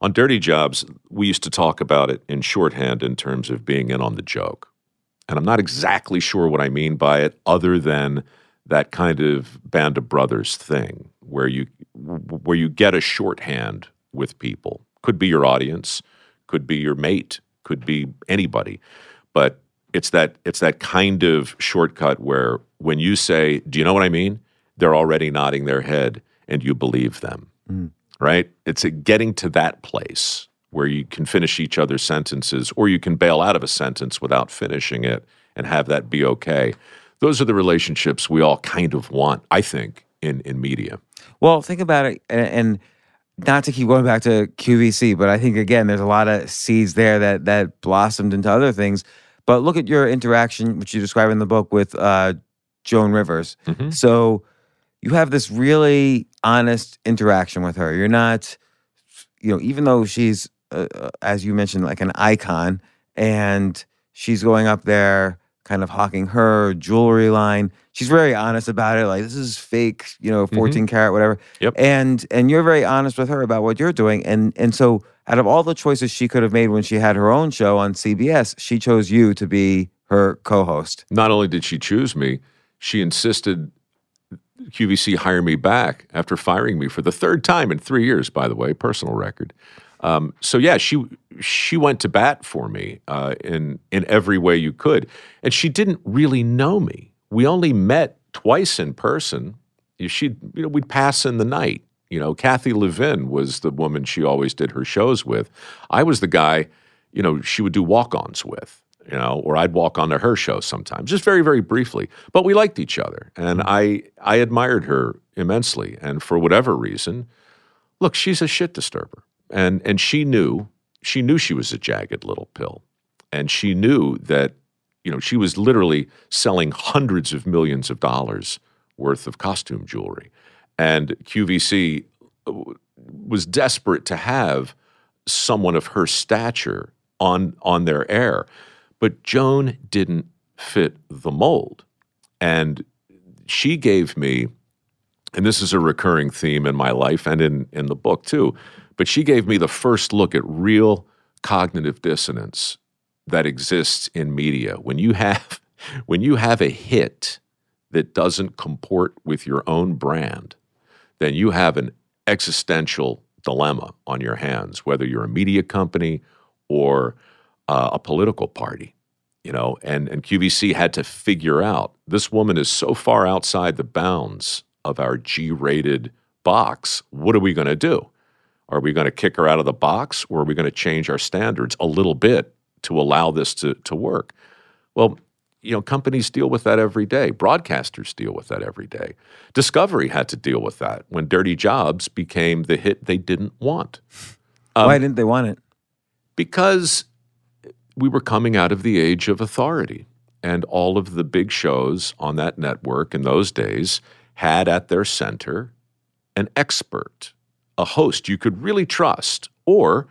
on Dirty Jobs, we used to talk about it in shorthand in terms of being in on the joke. And I'm not exactly sure what I mean by it other than that kind of band of brothers thing where you where you get a shorthand with people. Could be your audience, could be your mate, could be anybody. But it's that it's that kind of shortcut where when you say, "Do you know what I mean?" they're already nodding their head and you believe them. Mm. Right? It's a getting to that place where you can finish each other's sentences or you can bail out of a sentence without finishing it and have that be okay. Those are the relationships we all kind of want, I think, in in media. Well, think about it, a- and not to keep going back to QVC, but I think again, there's a lot of seeds there that that blossomed into other things. But look at your interaction, which you describe in the book with uh, Joan Rivers. Mhm. So you have this really honest interaction with her. You're not, you know, even though she's, uh, uh, as you mentioned, like an icon, and she's going up there, kind of hawking her jewelry line. She's very honest about it. Like this is fake, you know, 14 karat, whatever Yep. and and you're very honest with her about what you're doing and and so out of all the choices she could have made when she had her own show on CBS she chose you to be her co-host Not only did she choose me, she insisted QVC hire me back after firing me for the third time in three years. By the way, personal record. Um, so yeah, she she went to bat for me uh, in in every way you could, and she didn't really know me. We only met twice in person. She you know we'd pass in the night. You know, Kathy Levine was the woman she always did her shows with. I was the guy, you know, she would do walk-ons with you know, or I'd walk onto her show sometimes, just very, very briefly. But we liked each other, and mm-hmm. I I admired her immensely. And for whatever reason, look, she's a shit disturber, and and she knew she knew she was a jagged little pill, and she knew that you know she was literally selling hundreds of millions of dollars worth of costume jewelry, and QVC uh, was desperate to have someone of her stature on on their air. But Joan didn't fit the mold. And she gave me, and this is a recurring theme in my life and in, in the book too, but she gave me the first look at real cognitive dissonance that exists in media. When you have [laughs] when you have a hit that doesn't comport with your own brand, then you have an existential dilemma on your hands, whether you're a media company or uh, a political party. You know, and, and QVC had to figure out this woman is so far outside the bounds of our G rated box. What are we going to do? Are we going to kick her out of the box or are we going to change our standards a little bit to allow this to, to work? Well, you know, companies deal with that every day. Broadcasters deal with that every day. Discovery had to deal with that when Dirty Jobs became the hit they didn't want. Um, Why didn't they want it? Because we were coming out of the age of authority, and all of the big shows on that network in those days had at their center an expert, a host you could really trust, or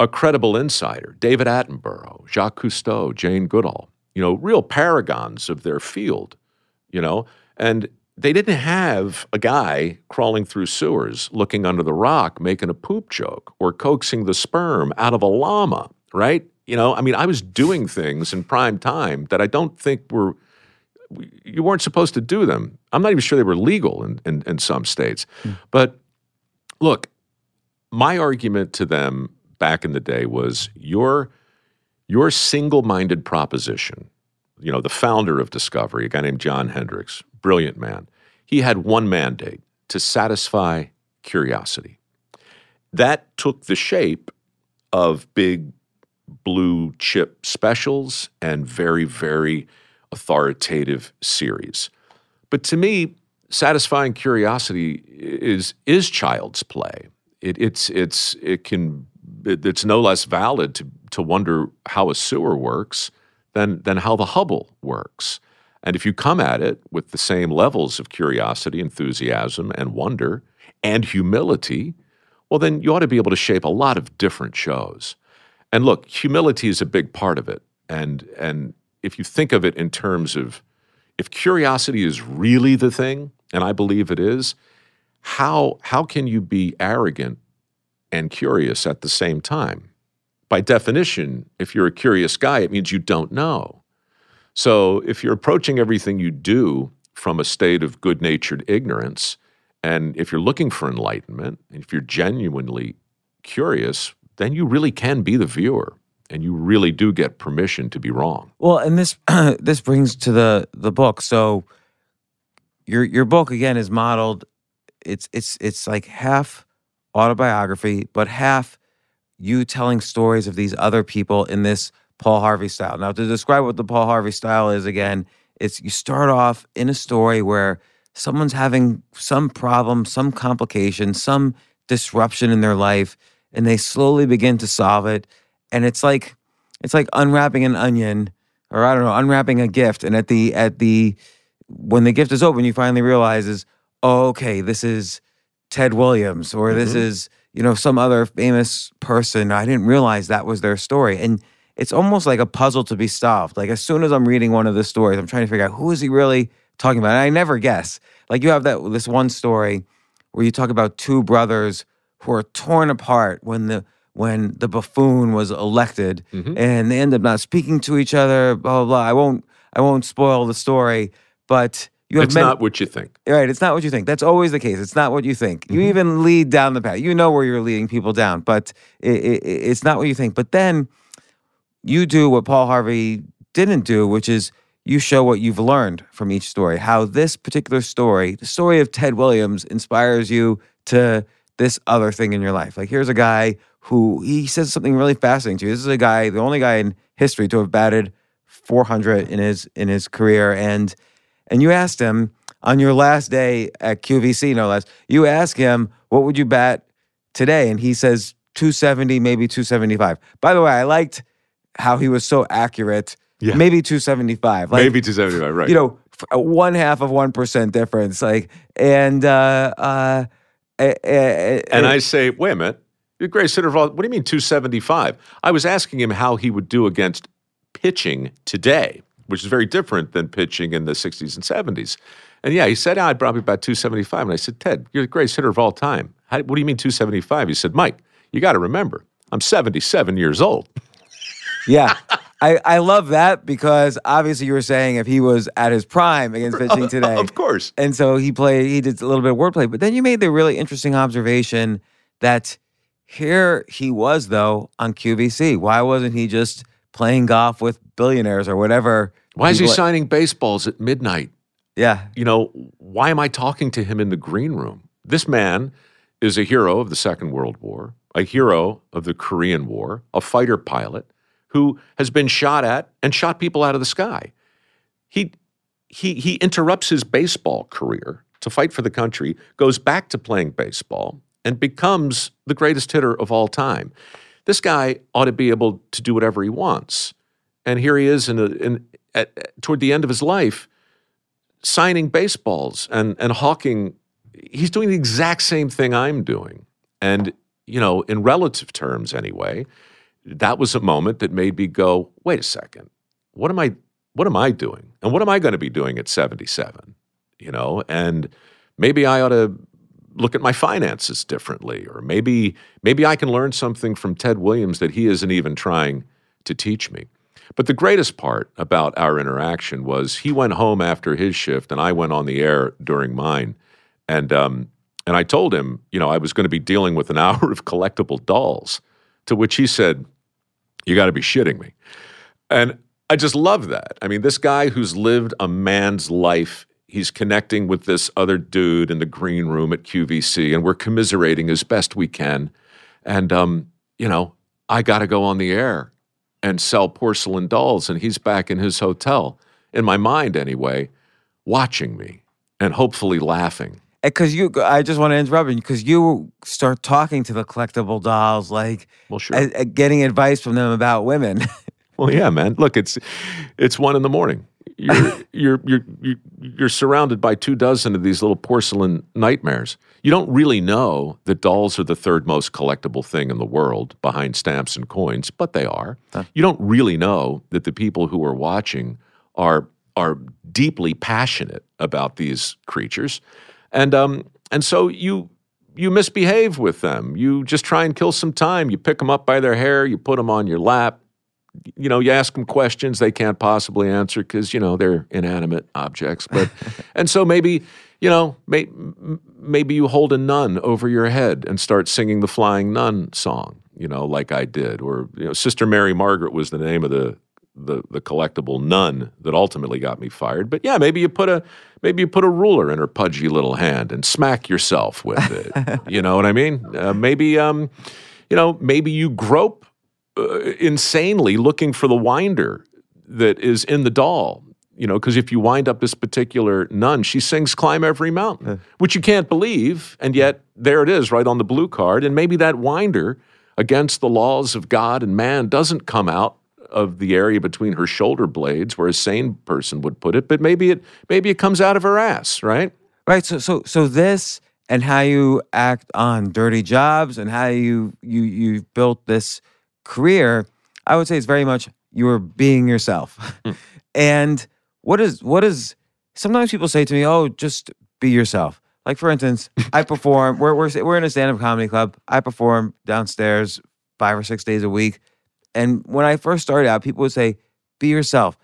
a credible insider, David Attenborough, Jacques Cousteau, Jane Goodall you know, real paragons of their field, you know, and they didn't have a guy crawling through sewers looking under the rock making a poop joke or coaxing the sperm out of a llama, right? You know, I mean, I was doing things in prime time that I don't think were you weren't supposed to do them. I'm not even sure they were legal in, in, in some states. Mm. But look, my argument to them back in the day was you're your single minded proposition, you know, the founder of Discovery, a guy named John Hendricks, brilliant man, he had one mandate to satisfy curiosity. That took the shape of big blue chip specials and very, very authoritative series. But to me, satisfying curiosity is is child's play. It, it's it's it can it, it's no less valid to to wonder how a sewer works than than how the Hubble works. And if you come at it with the same levels of curiosity, enthusiasm, and wonder, and humility, well, then you ought to be able to shape a lot of different shows. And look, humility is a big part of it. And and if you think of it in terms of if curiosity is really the thing, and I believe it is, how how can you be arrogant and curious at the same time? By definition, if you're a curious guy, it means you don't know. So if you're approaching everything you do from a state of good natured ignorance, and if you're looking for enlightenment, and if you're genuinely curious, then you really can be the viewer and you really do get permission to be wrong. Well, and this [clears throat] this brings to the the book. So your your book again is modeled it's it's it's like half autobiography but half you telling stories of these other people in this Paul Harvey style. Now, to describe what the Paul Harvey style is again, it's you start off in a story where someone's having some problem, some complication, some disruption in their life, and they slowly begin to solve it. And it's like it's like unwrapping an onion, or I don't know, unwrapping a gift. And at the at the when the gift is open, you finally realize is, oh, okay, this is Ted Williams, or mm-hmm. this is you know, some other famous person. I didn't realize that was their story. And it's almost like a puzzle to be solved. Like as soon as I'm reading one of the stories, I'm trying to figure out who is he really talking about. And I never guess. Like you have that this one story where you talk about two brothers who are torn apart when the when the buffoon was elected mm-hmm. and they end up not speaking to each other, blah blah blah. I won't I won't spoil the story, but you have it's not what you think. Right. It's not what you think. That's always the case. It's not what you think. Mm-hmm. You even lead down the path. You know where you're leading people down, but it, it, it's not what you think. But then you do what Paul Harvey didn't do, which is you show what you've learned from each story, how this particular story, the story of Ted Williams, inspires you to this other thing in your life. Like here's a guy who he says something really fascinating to you. This is a guy, the only guy in history to have batted 400 in his in his career, and and you asked him on your last day at QVC, no less, you ask him, what would you bet today? And he says 270, maybe 275. By the way, I liked how he was so accurate. Yeah. Maybe 275. Like, maybe 275, right. You know, one half of 1% difference. Like, and, uh, uh, eh, And I say, wait a minute, you're the greatest hitter of all. What do you mean 275? I was asking him how he would do against pitching today, which is very different than pitching in the 60s and 70s. And yeah, he said, "Ah, I'd probably about 275. And I said, Ted, you're the greatest hitter of all time. How, what do you mean 275? He said, Mike, you got to remember, I'm 77 years old. yeah. [laughs] I, I love that because obviously you were saying if he was at his prime against pitching [laughs] today. Of course. And so he played, he did a little bit of wordplay. But then you made the really interesting observation that here he was, though, on QVC. Why wasn't he just playing golf with billionaires or whatever? Why is he signing baseballs at midnight? Yeah. you know, why am I talking to him in the green room? This man is a hero of the Second World War, a hero of the Korean War, a fighter pilot who has been shot at and shot people out of the sky. He he he interrupts his baseball career to fight for the country, goes back to playing baseball and becomes the greatest hitter of all time. This guy ought to be able to do whatever he wants. And here he is in, a, in at, toward the end of his life signing baseballs and and hawking he's doing the exact same thing I'm doing. And you know, in relative terms anyway, that was a moment that made me go, wait a second. What am I what am I doing? And what am I going to be doing at 77? You know, and maybe I ought to look at my finances differently or maybe maybe I can learn something from Ted Williams that he isn't even trying to teach me. But the greatest part about our interaction was he went home after his shift and I went on the air during mine. And um, and I told him, you know, I was going to be dealing with an [laughs] hour of collectible dolls, to which he said, You got to be shitting me. And I just love that. I mean, this guy who's lived a man's life, he's connecting with this other dude in the green room at QVC, and we're commiserating as best we can. And, um, you know, I got to go on the air and sell porcelain dolls, and he's back in his hotel, in my mind anyway, watching me and hopefully laughing. Because you, I just want to interrupt you because you start talking to the collectible dolls, like Well, sure. uh, uh, getting advice from them about women. [laughs] Well, yeah, man. Look, it's it's one in the morning. You're you're you're you're surrounded by two dozen of these little porcelain nightmares. You don't really know that dolls are the third most collectible thing in the world behind stamps and coins, but they are. You don't really know that the people who are watching are are deeply passionate about these creatures, and um and so you you misbehave with them. You just try and kill some time. You pick them up by their hair. You put them on your lap you know, you ask them questions they can't possibly answer because you know they're inanimate objects. But [laughs] and so maybe you know, may, maybe you hold a nun over your head and start singing the Flying Nun song. You know, like I did, or you know, Sister Mary Margaret was the name of the the the collectible nun that ultimately got me fired. But yeah, maybe you put a maybe you put a ruler in her pudgy little hand and smack yourself with it. [laughs] you know what I mean? Uh, maybe um, you know, maybe you grope uh, insanely looking for the winder that is in the doll. You know, because if you wind up this particular nun, she sings "Climb Every Mountain," which you can't believe, and yet there it is, right on the blue card. And maybe that winder, against the laws of God and man, doesn't come out of the area between her shoulder blades, where a sane person would put it, but maybe it maybe it comes out of her ass, right? Right. So so so this and how you act on dirty jobs and how you you you built this career, I would say it's very much you're being yourself. Hmm. [laughs] and what is what is sometimes people say to me, "Oh, just be yourself." Like for instance, [laughs] I perform. We're we're we're in a stand up comedy club. I perform downstairs five or six days a week. And when I first started out, people would say, "Be yourself."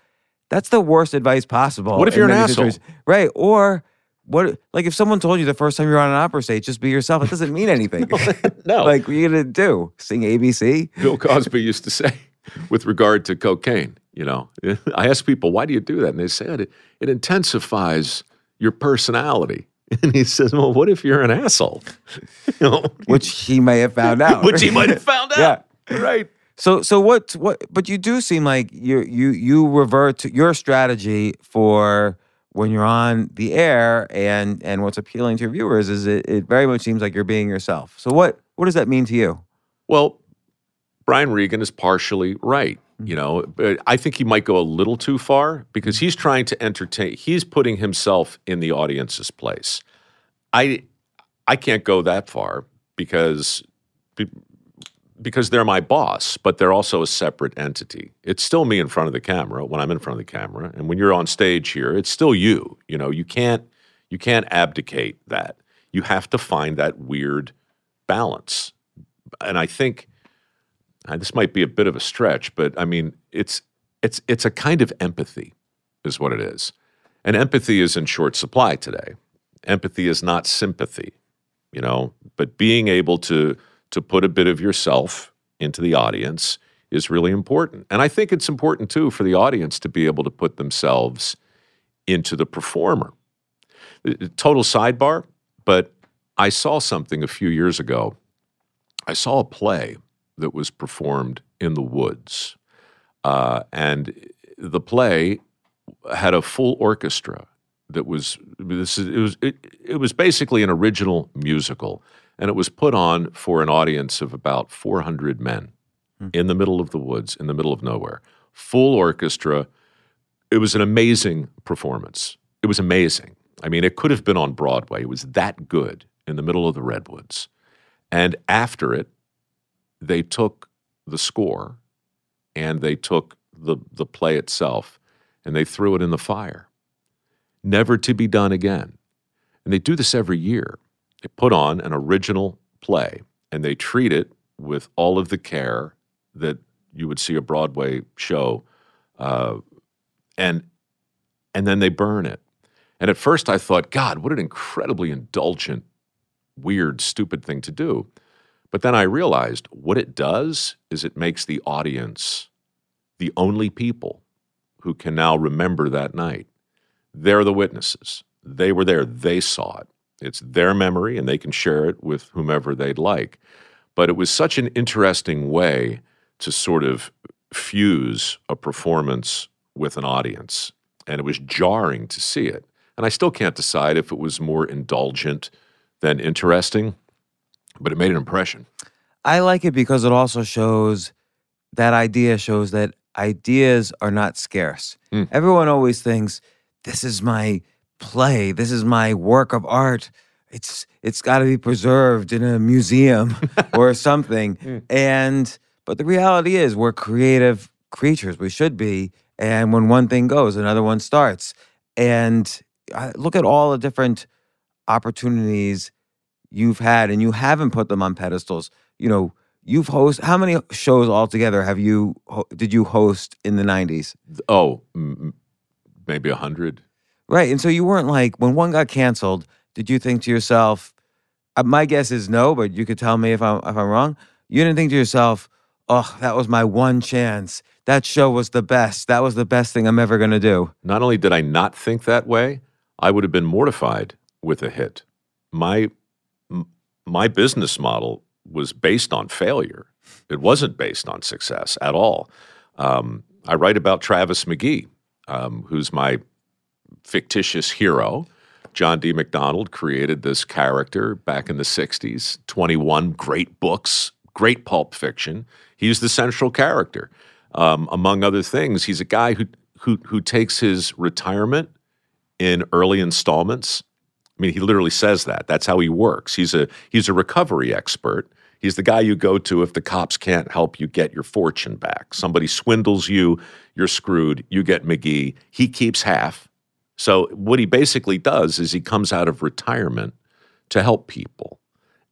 That's the worst advice possible. What if you're an asshole? situations. Right. Or what like if someone told you the first time you're on an opera stage, just be yourself, it doesn't mean anything. [laughs] [laughs] No. like what are you gonna do? Sing ABC? Bill Cosby used to say [laughs] with regard to cocaine, you know, I ask people, why do you do that? And they said it, it intensifies your personality. And he says, well, what if you're an asshole? You know, Which he may have found out. which he might have found out. yeah. Right. So so what what but you do seem like you you you revert to your strategy for when you're on the air and and what's appealing to your viewers is it, it very much seems like you're being yourself. So what what does that mean to you? Well, Brian Regan is partially right. Mm-hmm. You know, but I think he might go a little too far because mm-hmm. he's trying to entertain. He's putting himself in the audience's place. I, I can't go that far because because they're my boss, but they're also a separate entity. It's still me in front of the camera when I'm in front of the camera, and when you're on stage here, it's still you. You know, you can't you can't abdicate that. You have to find that weird balance. And I think and this might be a bit of a stretch, but I mean, it's it's it's a kind of empathy is what it is. And empathy is in short supply today. Empathy is not sympathy, you know, but being able to to put a bit of yourself into the audience is really important. And I think it's important too for the audience to be able to put themselves into the performer. Uh, total sidebar, but I saw something a few years ago. I saw a play that was performed in the woods. Uh, and the play had a full orchestra that was this is, it was it, it was basically an original musical and it was put on for an audience of about 400 men hmm. in the middle of the woods in the middle of nowhere. Full orchestra. It was an amazing performance. It was amazing. I mean it could have been on broadway. It was that good in the middle of the redwoods. And after it they took the score and they took the, the play itself and they threw it in the fire, never to be done again. And they do this every year. They put on an original play and they treat it with all of the care that you would see a Broadway show, uh, and and then they burn it. And at first, I thought, God, what an incredibly indulgent, weird, stupid thing to do. But then I realized what it does is it makes the audience the only people who can now remember that night. They're the witnesses. They were there, they saw it. It's their memory, and they can share it with whomever they'd like. But it was such an interesting way to sort of fuse a performance with an audience. And it was jarring to see it. And I still can't decide if it was more indulgent than interesting but it made an impression. I like it because it also shows that idea shows that ideas are not scarce. Mm. Everyone always thinks this is my play, this is my work of art. It's it's got to be preserved in a museum [laughs] or something. Mm. And but the reality is we're creative creatures. We should be. And when one thing goes, another one starts. And I look at all the different opportunities you've had and you haven't put them on pedestals. You know, you've host how many shows altogether have you did you host in the 90s? Oh, maybe a 100. Right. And so you weren't like when one got canceled, did you think to yourself, uh, my guess is no, but you could tell me if I'm if I'm wrong. You didn't think to yourself, "Oh, that was my one chance. That show was the best. That was the best thing I'm ever going to do." Not only did I not think that way, I would have been mortified with a hit. My my business model was based on failure. It wasn't based on success at all. Um, I write about Travis McGee, um, who's my fictitious hero. John D. MacDonald created this character back in the 60s, 21 great books, great pulp fiction. He's the central character. Um, among other things, he's a guy who, who, who takes his retirement in early installments I mean, he literally says that. That's how he works. He's a he's a recovery expert. He's the guy you go to if the cops can't help you get your fortune back. Somebody swindles you, you're screwed. You get McGee. He keeps half. So what he basically does is he comes out of retirement to help people.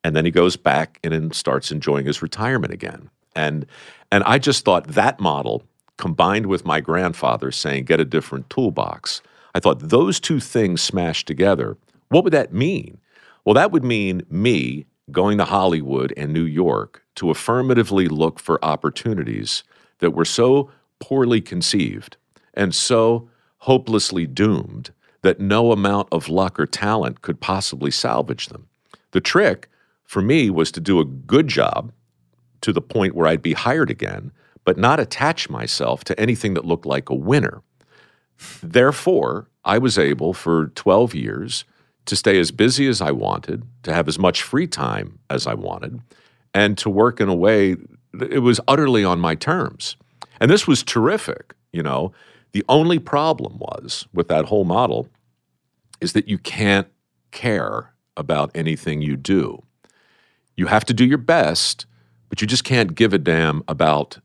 And then he goes back and starts enjoying his retirement again. And and I just thought that model combined with my grandfather saying get a different toolbox. I thought those two things smashed together what would that mean? Well, that would mean me going to Hollywood and New York to affirmatively look for opportunities that were so poorly conceived and so hopelessly doomed that no amount of luck or talent could possibly salvage them. The trick for me was to do a good job to the point where I'd be hired again, but not attach myself to anything that looked like a winner. Therefore, I was able for 12 years to stay as busy as I wanted, to have as much free time as I wanted, and to work in a way that it was utterly on my terms. And this was terrific, you know. The only problem was with that whole model is that you can't care about anything you do. You have to do your best, but you just can't give a damn about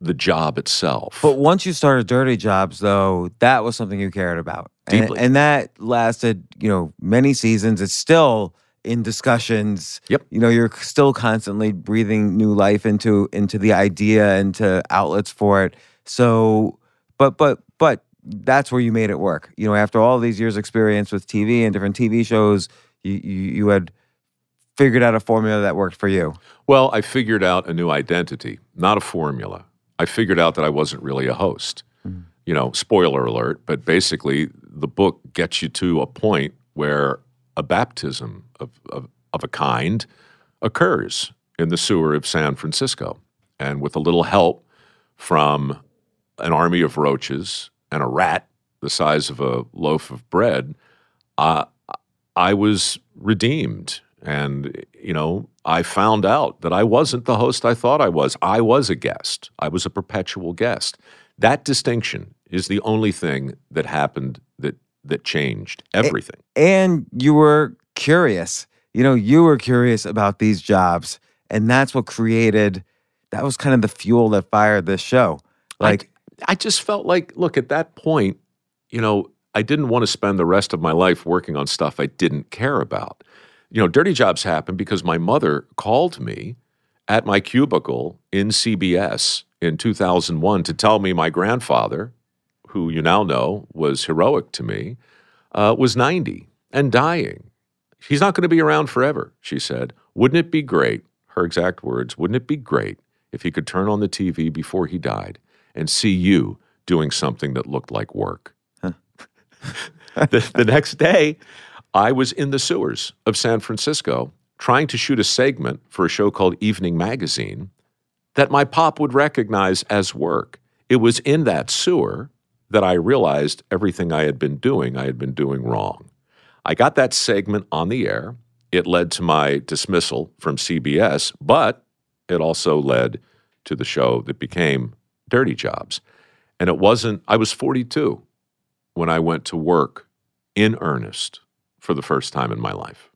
the job itself. But once you started Dirty Jobs, though, that was something you cared about. And, and that lasted, you know, many seasons. It's still in discussions. Yep. You know, you're still constantly breathing new life into into the idea, into outlets for it. So, but but but that's where you made it work. You know, after all these years' experience with TV and different TV shows, you you, you had figured out a formula that worked for you. Well, I figured out a new identity, not a formula. I figured out that I wasn't really a host. Mm-hmm. You know, spoiler alert, but basically, the book gets you to a point where a baptism of, of, of a kind occurs in the sewer of San Francisco. And with a little help from an army of roaches and a rat the size of a loaf of bread, uh, I was redeemed. And, you know, I found out that I wasn't the host I thought I was. I was a guest, I was a perpetual guest. That distinction is the only thing that happened that, that changed everything. and you were curious. You know, you were curious about these jobs, and that's what created. That was kind of the fuel that fired this show. Like, I, just felt like, look, at that point, you know, I didn't want to spend the rest of my life working on stuff I didn't care about. You know, Dirty Jobs happened because my mother called me at my cubicle in CBS in 2001 to tell me my grandfather, who you now know was heroic to me, uh, was 90 and dying. He's not going to be around forever, she said. Wouldn't it be great, her exact words, wouldn't it be great if he could turn on the TV before he died and see you doing something that looked like work? the, the [laughs] next day, I was in the sewers of San Francisco trying to shoot a segment for a show called Evening Magazine that my pop would recognize as work. It was in that sewer that I realized everything I had been doing, I had been doing wrong. I got that segment on the air. It led to my dismissal from CBS, but it also led to the show that became Jobs. And it wasn't, I was 42 when I went to work in earnest for the first time in my life.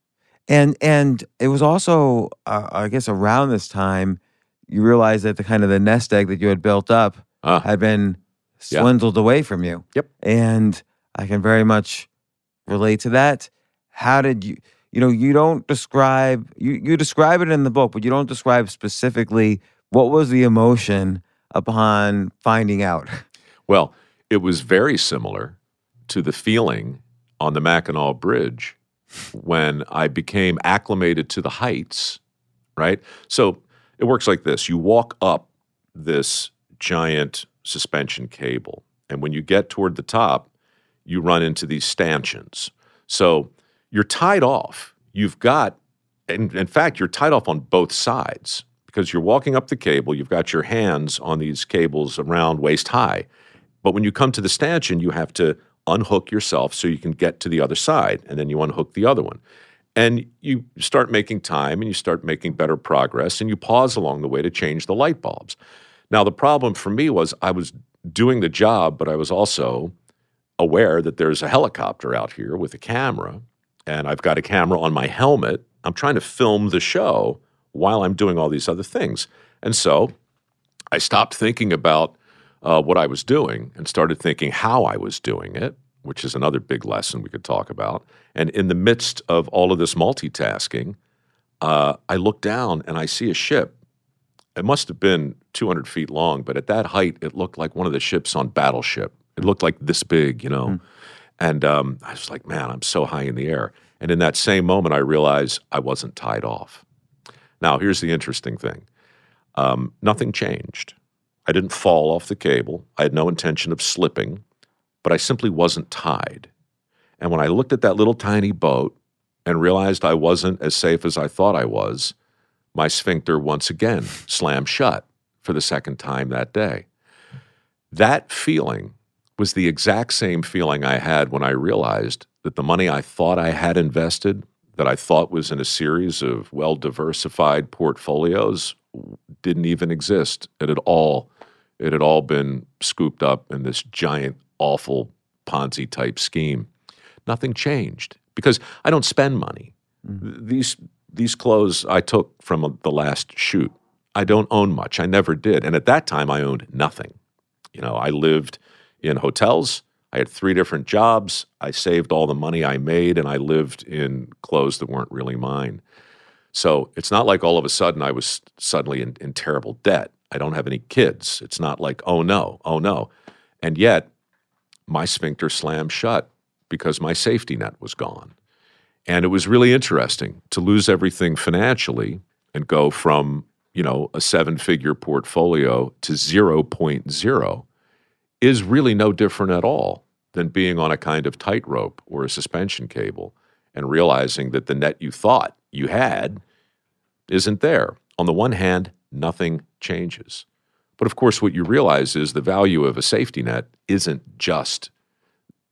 and and it was also, uh, I guess, around this time, you realized that the kind of the nest egg that you had built up Ah. had been Yeah. swindled away from you. Yep. And I can very much relate to that. How did you? You know, you don't describe you you describe it in the book, but you don't describe specifically what was the emotion upon finding out. Well, it was very similar to the feeling on the Mackinac Bridge when I became acclimated to the heights, right? So it works like this you walk up this giant suspension cable, and when you get toward the top, you run into these stanchions. So you're tied off. You've got, in, in fact, you're tied off on both sides because you're walking up the cable. You've got your hands on these cables around waist high. But when you come to the stanchion, you have to unhook yourself so you can get to the other side, and then you unhook the other one. And you start making time and you start making better progress, and you pause along the way to change the light bulbs. Now, the problem for me was I was doing the job, but I was also aware that there's a helicopter out here with a camera, and I've got a camera on my helmet. I'm trying to film the show while I'm doing all these other things. And so I stopped thinking about uh, what I was doing and started thinking how I was doing it, which is another big lesson we could talk about. And in the midst of all of this multitasking, uh, I look down and I see a ship. It must have been 200 feet long, but at that height, it looked like one of the ships on Battleship. It looked like this big, you know. And um, I was like, man, I'm so high in the air. And in that same moment, I realized I wasn't tied off. Now, here's the interesting thing um, nothing changed. I didn't fall off the cable. I had no intention of slipping, but I simply wasn't tied. And when I looked at that little tiny boat and realized I wasn't as safe as I thought I was, my sphincter once again slammed shut for the second time that day. That feeling was the exact same feeling I had when I realized that the money I thought I had invested, that I thought was in a series of well diversified portfolios, didn't even exist. It had all it had all been scooped up in this giant, awful Ponzi type scheme. Nothing changed because I don't spend money. Th- These these clothes I took from uh, the last shoot. I don't own much. I never did, and at that time I owned nothing. You know, I lived in hotels. I had three different jobs. I saved all the money I made, and I lived in clothes that weren't really mine. So it's not like all of a sudden I was suddenly in, in terrible debt. I don't have any kids. It's not like, oh no, oh no. And yet, my sphincter slammed shut because my safety net was gone. And it was really interesting to lose everything financially and go from, you know, a seven figure portfolio to 0.0 is really no different at all than being on a kind of tightrope or a suspension cable and realizing that the net you thought you had isn't there. On the one hand, nothing changes. But of course, what you realize is the value of a safety net isn't just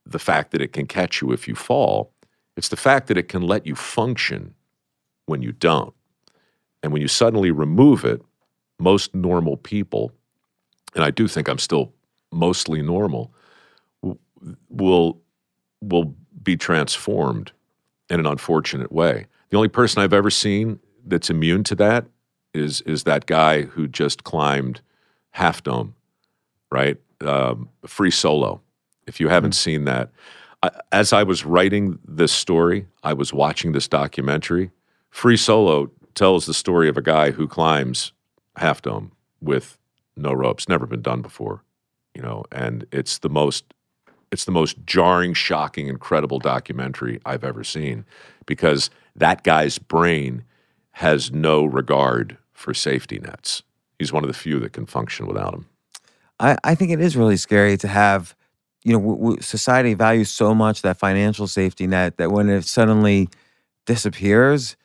the fact that it can catch you if you fall, it's the fact that it can let you function when you don't. And when you suddenly remove it, most normal people, and I do think I'm still mostly normal, will will be transformed in an unfortunate way. The only person I've ever seen that's immune to that is is that guy who just climbed Half Dome, right? Um, free solo. If you haven't seen that, I, as I was writing this story, I was watching this documentary. Free Solo tells the story of a guy who climbs Half Dome with no ropes, never been done before, you know, and it's the most it's the most jarring, shocking, incredible documentary I've ever seen because that guy's brain has no regard for safety nets. He's one of the few that can function without them. I, I think it is really scary to have, you know, w- w- society values so much that financial safety net that when it suddenly disappears,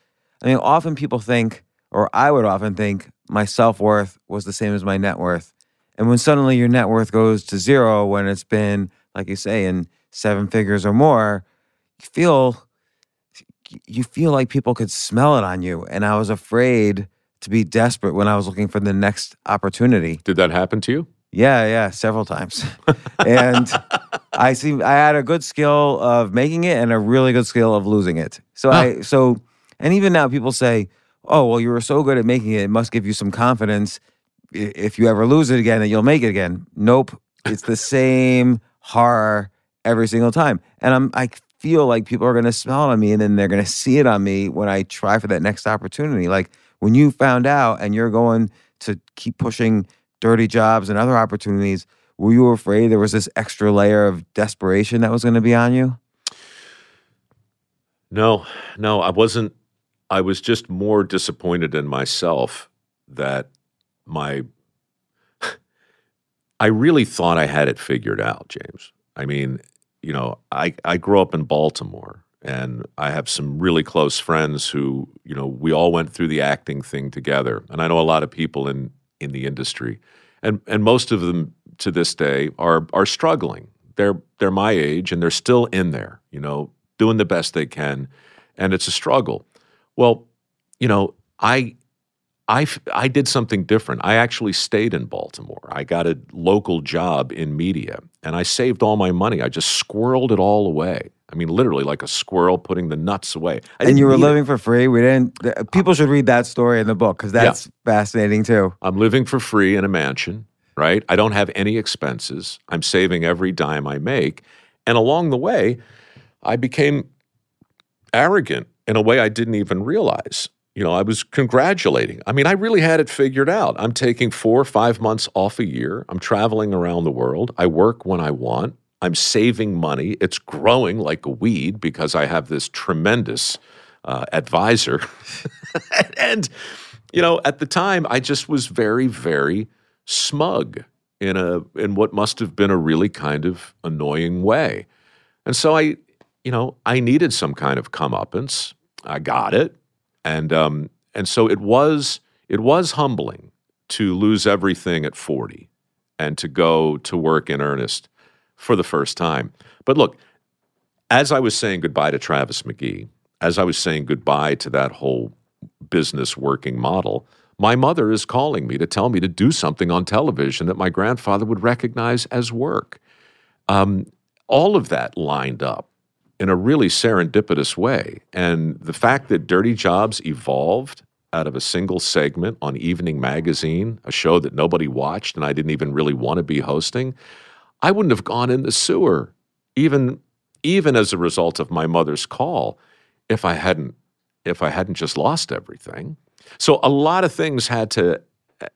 I mean, often people think, or I would often think, my self worth was the same as my net worth. And when suddenly your net worth goes to zero, when it's been, like you say, in seven figures or more, you feel you feel like people could smell it on you. And I was afraid to be desperate when I was looking for the next opportunity. Did that happen to you? Yeah, yeah, several times. and I see I had a good skill of making it and a really good skill of losing it. So I so and even now people say, "Oh, well you were so good at making it, it must give you some confidence if you ever lose it again that you'll make it again." Nope. It's the same horror every single time. And I'm I feel like people are going to smell it on me and then they're going [laughs] to see it on me when I try for that next opportunity. Like when you found out and you're going to keep pushing dirty jobs and other opportunities, were you afraid there was this extra layer of desperation that was going to be on you? No, no, I wasn't. I was just more disappointed in myself that my. [laughs] I really thought I had it figured out, James. I mean, you know, I, I grew up in Baltimore and I have some really close friends who, you know, we all went through the acting thing together. And I know a lot of people in, in the industry. And and most of them to this day are are struggling. They're they're my age and they're still in there, you know, doing the best they can. And it's a struggle. Well, you know, I I, I did something different. I actually stayed in Baltimore. I got a local job in media and I saved all my money. I just squirreled it all away. I mean, literally like a squirrel putting the nuts away. And you were need it. living for free. We didn't. th- uh, People should read that story in the book because that's fascinating too. I'm living for free in a mansion, right? I don't have any expenses. I'm saving every dime I make. And along the way, I became arrogant in a way I didn't even realize. You know, I was congratulating. I mean, I really had it figured out. I'm taking four or five months off a year. I'm traveling around the world. I work when I want. I'm saving money. It's growing like a weed because I have this tremendous uh, advisor. [laughs] and, you know, at the time, I just was very, very smug in a in what must have been a really kind of annoying way. And so I, you know, I needed some kind of comeuppance. I got it, and um, and so it was it was humbling to lose everything at forty and to go to work in earnest for the first time. But look, as I was saying goodbye to Travis McGee, as I was saying goodbye to that whole business working model, my mother is calling me to tell me to do something on television that my grandfather would recognize as work. Um, all of that lined up in a really serendipitous way. And the fact that Dirty Jobs evolved out of a single segment on Evening Magazine, a show that nobody watched and I didn't even really want to be hosting, I wouldn't have gone in the sewer, even even as a result of my mother's call, if I hadn't if I hadn't just lost everything. So a lot of things had to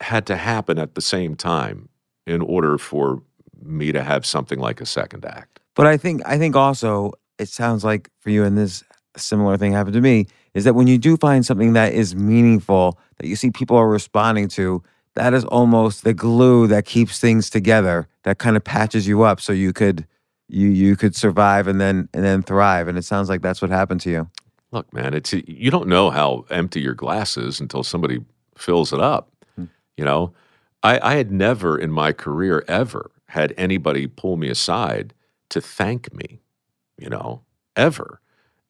had to happen at the same time in order for me to have something like a second act. But I think I think also it sounds like for you and this similar thing happened to me is that when you do find something that is meaningful that you see people are responding to, that is almost the glue that keeps things together, that kind of patches you up so you could you you could survive and then and then thrive. And it sounds like that's what happened to you. Look, man, it's you don't know how empty your glass is until somebody fills it up. Hmm. You know, I, I had never in my career ever had anybody pull me aside to thank me, you know, ever.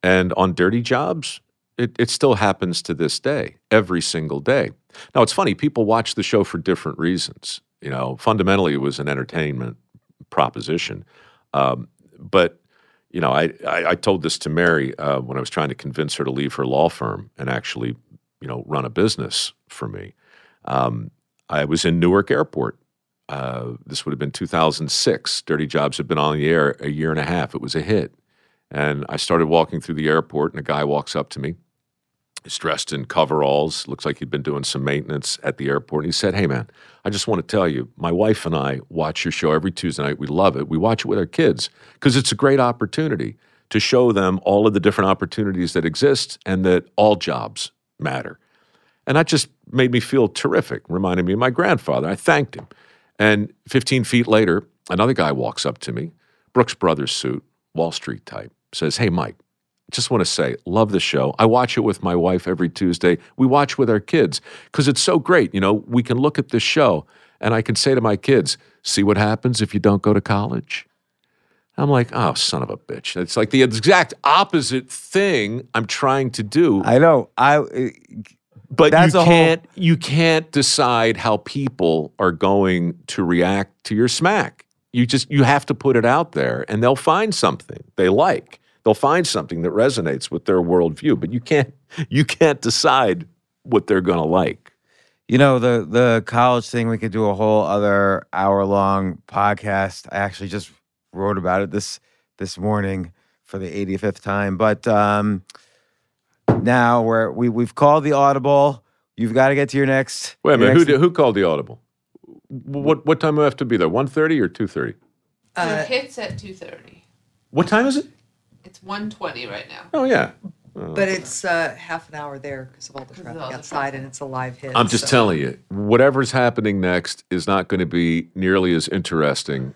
And on dirty jobs, it, it still happens to this day, every single day. Now, it's funny, people watch the show for different reasons. You know, fundamentally, it was an entertainment proposition. Um, but, you know, I, I, I, told this to Mary uh, when I was trying to convince her to leave her law firm and actually, you know, run a business for me. Um, I was in Newark Airport. Uh, this would have been 2006. Dirty Jobs had been on the air a year and a half. It was a hit. And I started walking through the airport, and a guy walks up to me. He's dressed in coveralls, looks like he'd been doing some maintenance at the airport. And he said, Hey, man, I just want to tell you, my wife and I watch your show every Tuesday night. We love it. We watch it with our kids because it's a great opportunity to show them all of the different opportunities that exist and that all jobs matter. And that just made me feel terrific, reminded me of my grandfather. I thanked him. And 15 feet later, another guy walks up to me, Brooks Brothers suit, Wall Street type, says, Hey, Mike, just want to say, love the show. I watch it with my wife every Tuesday. We watch with our kids because it's so great. You know, we can look at this show and I can say to my kids, see what happens if you don't go to college? I'm like, oh, son of a bitch. It's like the exact opposite thing I'm trying to do. I know. I eh, but That's you can't whole... you can't decide how people are going to react to your smack. You just you have to put it out there, and they'll find something they like. They'll find something that resonates with their worldview. But you can't you can't decide what they're going to like. You know the the college thing. We could do a whole other hour long podcast. I actually just wrote about it this this morning for the 85th time. But um, now where we we've called the audible. You've got to get to your next. Wait a minute. Who did, who called the audible? What what time do I have to be there? 1.30 or two thirty? Uh, it hits at two thirty. What time is it? It's one twenty right now. Oh yeah. But it's uh, half an hour there because of all the traffic all the outside, traffic. and it's a live hit. I'm just so- telling you, whatever's happening next is not going to be nearly as interesting.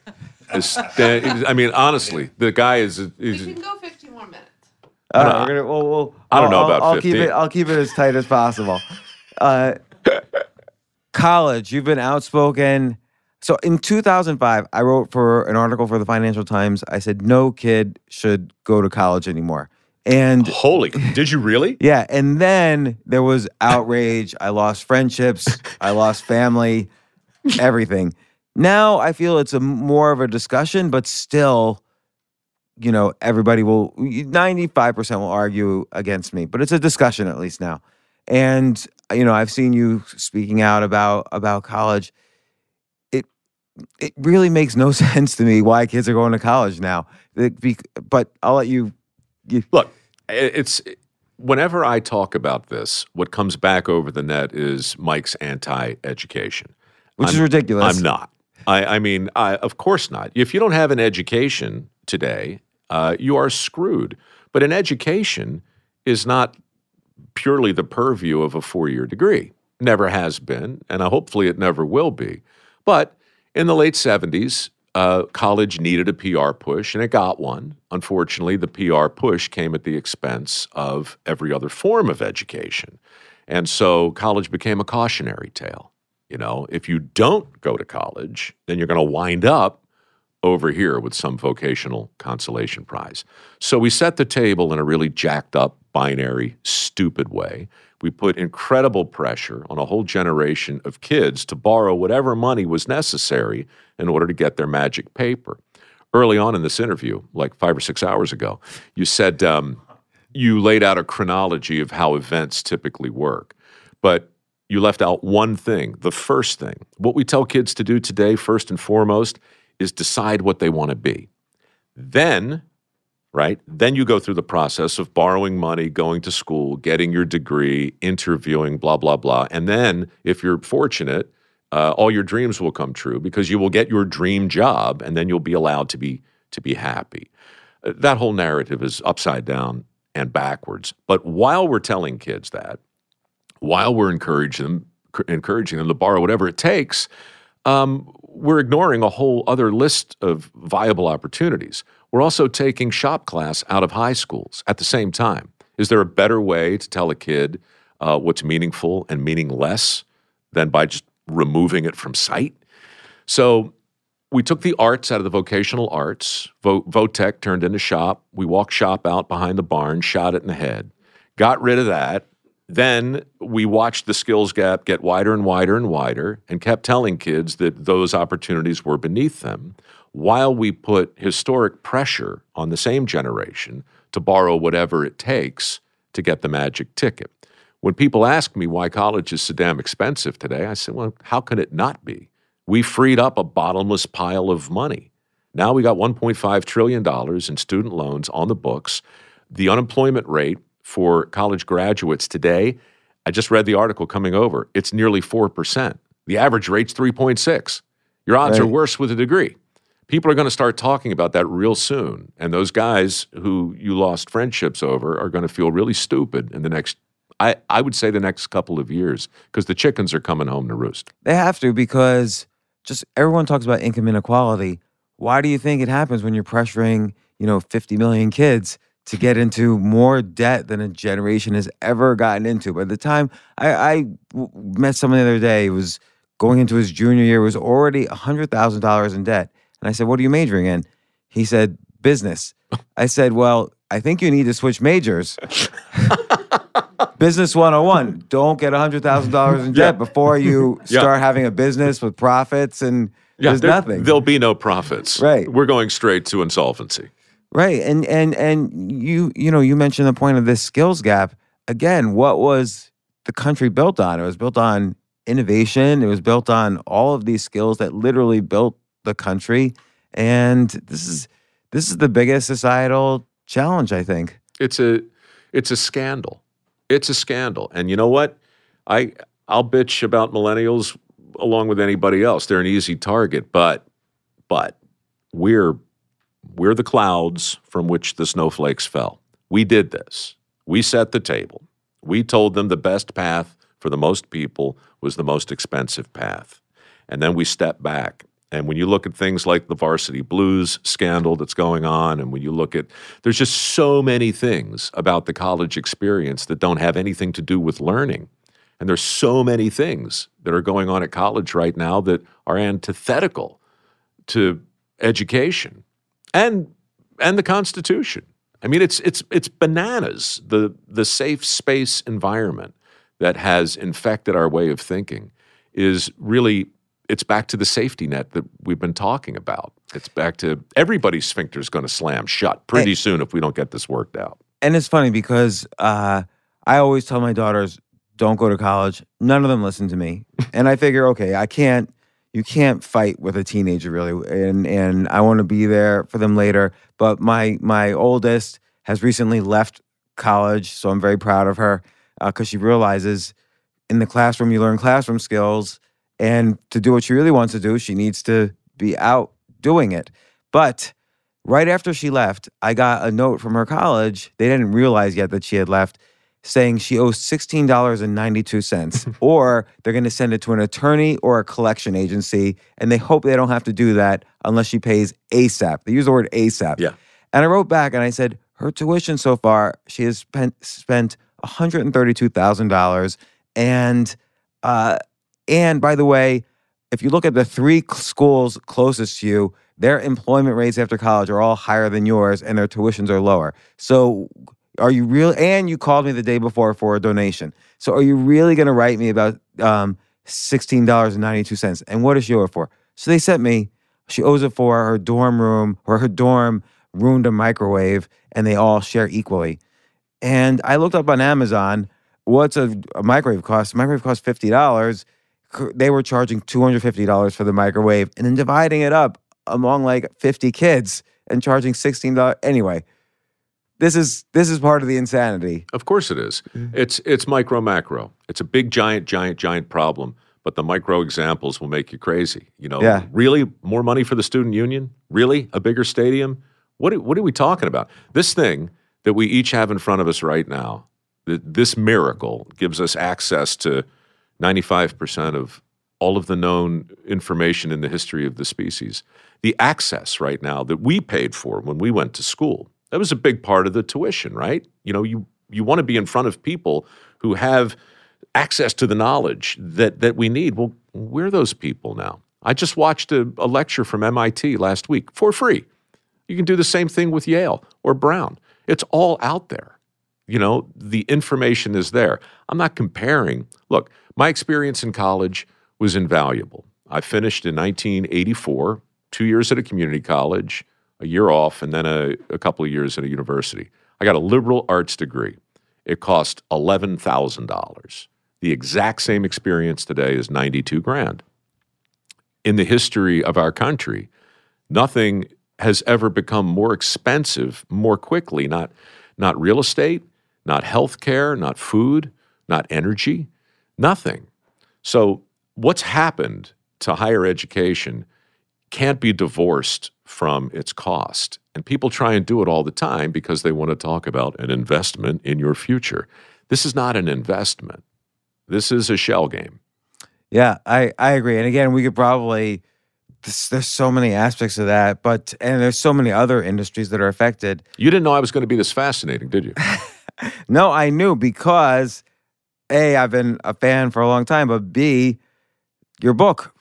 as Stan, I mean, honestly, the guy is. We can go fifteen minutes. All right, we're gonna. We'll, we'll, I don't know about I'll keep it. I'll keep it as tight as possible. [laughs] Uh, college, you've been outspoken. So in 2005, I wrote for an article for the Financial Times. I said no kid should go to college anymore. And holy, did you really? [laughs] yeah, and then there was outrage. I lost friendships. I lost family. Everything. Now I feel it's a more of a discussion, but still, you know, everybody will. Ninety-five percent will argue against me, but it's a discussion at least now. And you know, I've seen you speaking out about about college. It it really makes no [laughs] sense to me why kids are going to college now. Be- But I'll let you. you Look, it's whenever I talk about this, what comes back over the net is Mike's anti-education, which is I'm- ridiculous. I'm not. I, I mean, I, of course not. If you don't have an education today, uh, you are screwed. But an education is not purely the purview of a four-year degree. Never has been, and hopefully it never will be. But in the late 70s, uh, college needed a PR push, and it got one. Unfortunately, the PR push came at the expense of every other form of education. And so college became a cautionary tale. You know, if you don't go to college, then you're going to wind up over here with some vocational consolation prize. So we set the table in a really jacked up, binary, stupid way. We put incredible pressure on a whole generation of kids to borrow whatever money was necessary in order to get their magic paper. early on in this interview, like five or six hours ago, you said um, you laid out a chronology of how events typically work, but you left out one thing, the first thing. What we tell kids to do today, first and foremost, is decide what they want to be. Then, right, then you go through the process of borrowing money, going to school, getting your degree, interviewing, blah, blah, blah. And then, if you're fortunate, uh, all your dreams will come true because you will get your dream job and then you'll be allowed to be, to be happy. Uh, that whole narrative is upside down and backwards. But while we're telling kids that, while we're encouraging them, encouraging them to borrow whatever it takes, um, we're ignoring a whole other list of viable opportunities. We're also taking shop class out of high schools at the same time. Is there a better way to tell a kid uh, what's meaningful and meaningless than by just removing it from sight? So we took the arts out of the vocational arts. Vo- Votech turned into shop. We walked shop out behind the barn, shot it in the head, got rid of that, then we watched the skills gap get wider and wider and wider and kept telling kids that those opportunities were beneath them while we put historic pressure on the same generation to borrow whatever it takes to get the magic ticket. When people ask me why college is so damn expensive today, I say, well, how can it not be? We freed up a bottomless pile of money. Now we got $1.5 trillion in student loans on the books. The unemployment rate for college graduates today, I just read the article coming over. It's nearly 4%. The average rate's 3.6. Your odds right. are worse with a degree. People are going to start talking about that real soon. And those guys who you lost friendships over are going to feel really stupid in the next I, I would say the next couple of years because the chickens are coming home to roost. They have to because just everyone talks about income inequality. Why do you think it happens when you're pressuring, you know, 50 million kids to get into more debt than a generation has ever gotten into. By the time I, I met someone the other day, he was going into his junior year, was already $100,000 in debt. And I said, What are you majoring in? He said, Business. I said, Well, I think you need to switch majors. [laughs] business 101 don't get $100,000 in debt yeah. before you start yeah. having a business with profits and yeah, there's there, nothing. There'll be no profits. Right. We're going straight to insolvency. Right. And and and you you know, you mentioned the point of this skills gap. Again, what was the country built on? It was built on innovation. It was built on all of these skills that literally built the country. And this is this is the biggest societal challenge, I think. It's a it's a scandal. It's a scandal. And you know what? I I'll bitch about millennials along with anybody else. They're an easy target, but but we're we're the clouds from which the snowflakes fell. We did this. We set the table. We told them the best path for the most people was the most expensive path. And then we stepped back. And when you look at things like the varsity blues scandal that's going on, and when you look at, there's just so many things about the college experience that don't have anything to do with learning. And there's so many things that are going on at college right now that are antithetical to education and and the Constitution. I mean, it's it's it's bananas. The the safe space environment that has infected our way of thinking is really it's back to the safety net that we've been talking about. It's back to everybody's sphincter is going to slam shut pretty and, soon if we don't get this worked out. And it's funny because uh, I always tell my daughters, "Don't go to college." None of them listen to me, and I figure, okay, I can't you can't fight with a teenager really and and I want to be there for them later but my my oldest has recently left college so I'm very proud of her uh, she realizes in the classroom you learn classroom skills and to do what she really wants to do she needs to be out doing it. But right after she left I got a note from her college. They didn't realize yet that she had left saying she owes $16.92 [laughs] or they're going to send it to an attorney or a collection agency and they hope they don't have to do that unless she pays ASAP. They use the word ASAP. Yeah. And I wrote back and I said her tuition so far she has spent spent $132,000 and uh and by the way, if you look at the three schools closest to you, their employment rates after college are all higher than yours and their tuitions are lower. So are you real? And you called me the day before for a donation. So are you really going to write me about um, $16.92? And what is yours for? So they sent me She owes it for her dorm room or her dorm ruined a microwave and they all share equally. And I looked up on Amazon what's a, a microwave cost. A microwave costs $50. They were charging $250 for the microwave and then dividing it up among like 50 kids and charging $16. Anyway, this is this is part of the insanity. Of course it is. Mm-hmm. It's it's micro macro. It's a big giant giant giant problem, but the micro examples will make you crazy. You know, Yeah. really more money for the student union? Really? A bigger stadium? What are- what are we talking about? This thing that we each have in front of us right now, th- this miracle gives us access to 95% of all of the known information in the history of the species. The access right now that we paid for when we went to school, that was a big part of the tuition, right? You know, you, you want to be in front of people who have access to the knowledge that, that we need. Well, we're those people now. I just watched a, a lecture from MIT last week for free. You can do the same thing with Yale or Brown. It's all out there. You know, the information is there. I'm not comparing. Look, my experience in college was invaluable. I finished in 1984, two years at a community college, a year off, and then a, a couple of years at a university. I got a liberal arts degree. It cost $11,000. The exact same experience today is 92 grand. In the history of our country, nothing has ever become more expensive more quickly. Not, not real estate, not health care, not food, not energy, nothing. So, what's happened to higher education can't be divorced from its cost. And people try and do it all the time because they want to talk about an investment in your future. This is not an investment, this is a shell game. Yeah, I, I agree. And again, we could probably there's, there's so many aspects of that, but and there's so many other industries that are affected. You didn't know I was going to be this fascinating, did you? [laughs] No, I knew because A, I've been a fan for a long time, but B, your book,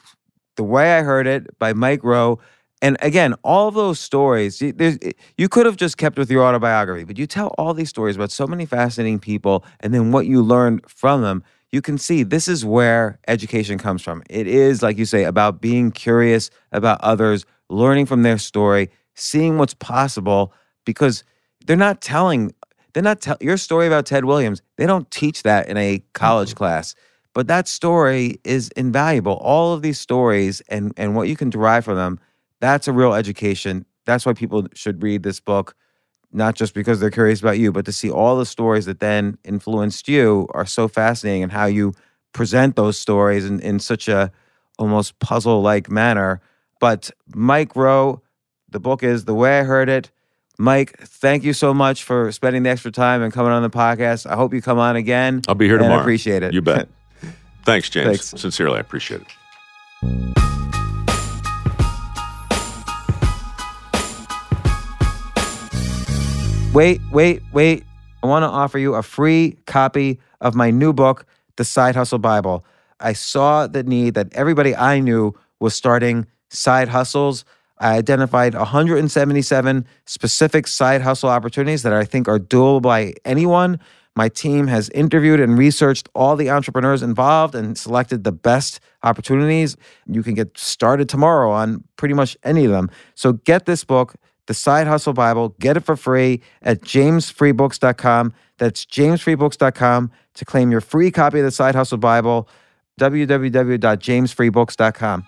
The Way I Heard It by Mike Rowe. And again, all of those stories, you, could have just kept with your autobiography, but you tell all these stories about so many fascinating people and then what you learned from them. You can see this is where education comes from. It is, like you say, about being curious about others, learning from their story, seeing what's possible, because they're not telling they're not tell your story about Ted Williams. They don't teach that in a college mm-hmm. class, but that story is invaluable. All of these stories and and what you can derive from them, that's a real education. That's why people should read this book, not just because they're curious about you, but to see all the stories that then influenced you are so fascinating and how you present those stories in, in such a almost puzzle like manner. But Mike Rowe, the book is The Way I Heard It. Mike, thank you so much for spending the extra time and coming on the podcast. I hope you come on again. I'll be here and I tomorrow. appreciate it. You bet. [laughs] Thanks, James. Thanks. Sincerely, I appreciate it. Wait, wait, wait. I want to offer you a free copy of my new book, The Side Hustle Bible. I saw the need that everybody I knew was starting side hustles. I identified 177 specific side hustle opportunities that I think are doable by anyone. My team has interviewed and researched all the entrepreneurs involved and selected the best opportunities. You can get started tomorrow on pretty much any of them. So get this book, The Side Hustle Bible, get it for free at jamesfreebooks.com. That's jamesfreebooks.com to claim your free copy of the Side Hustle Bible, www.jamesfreebooks.com.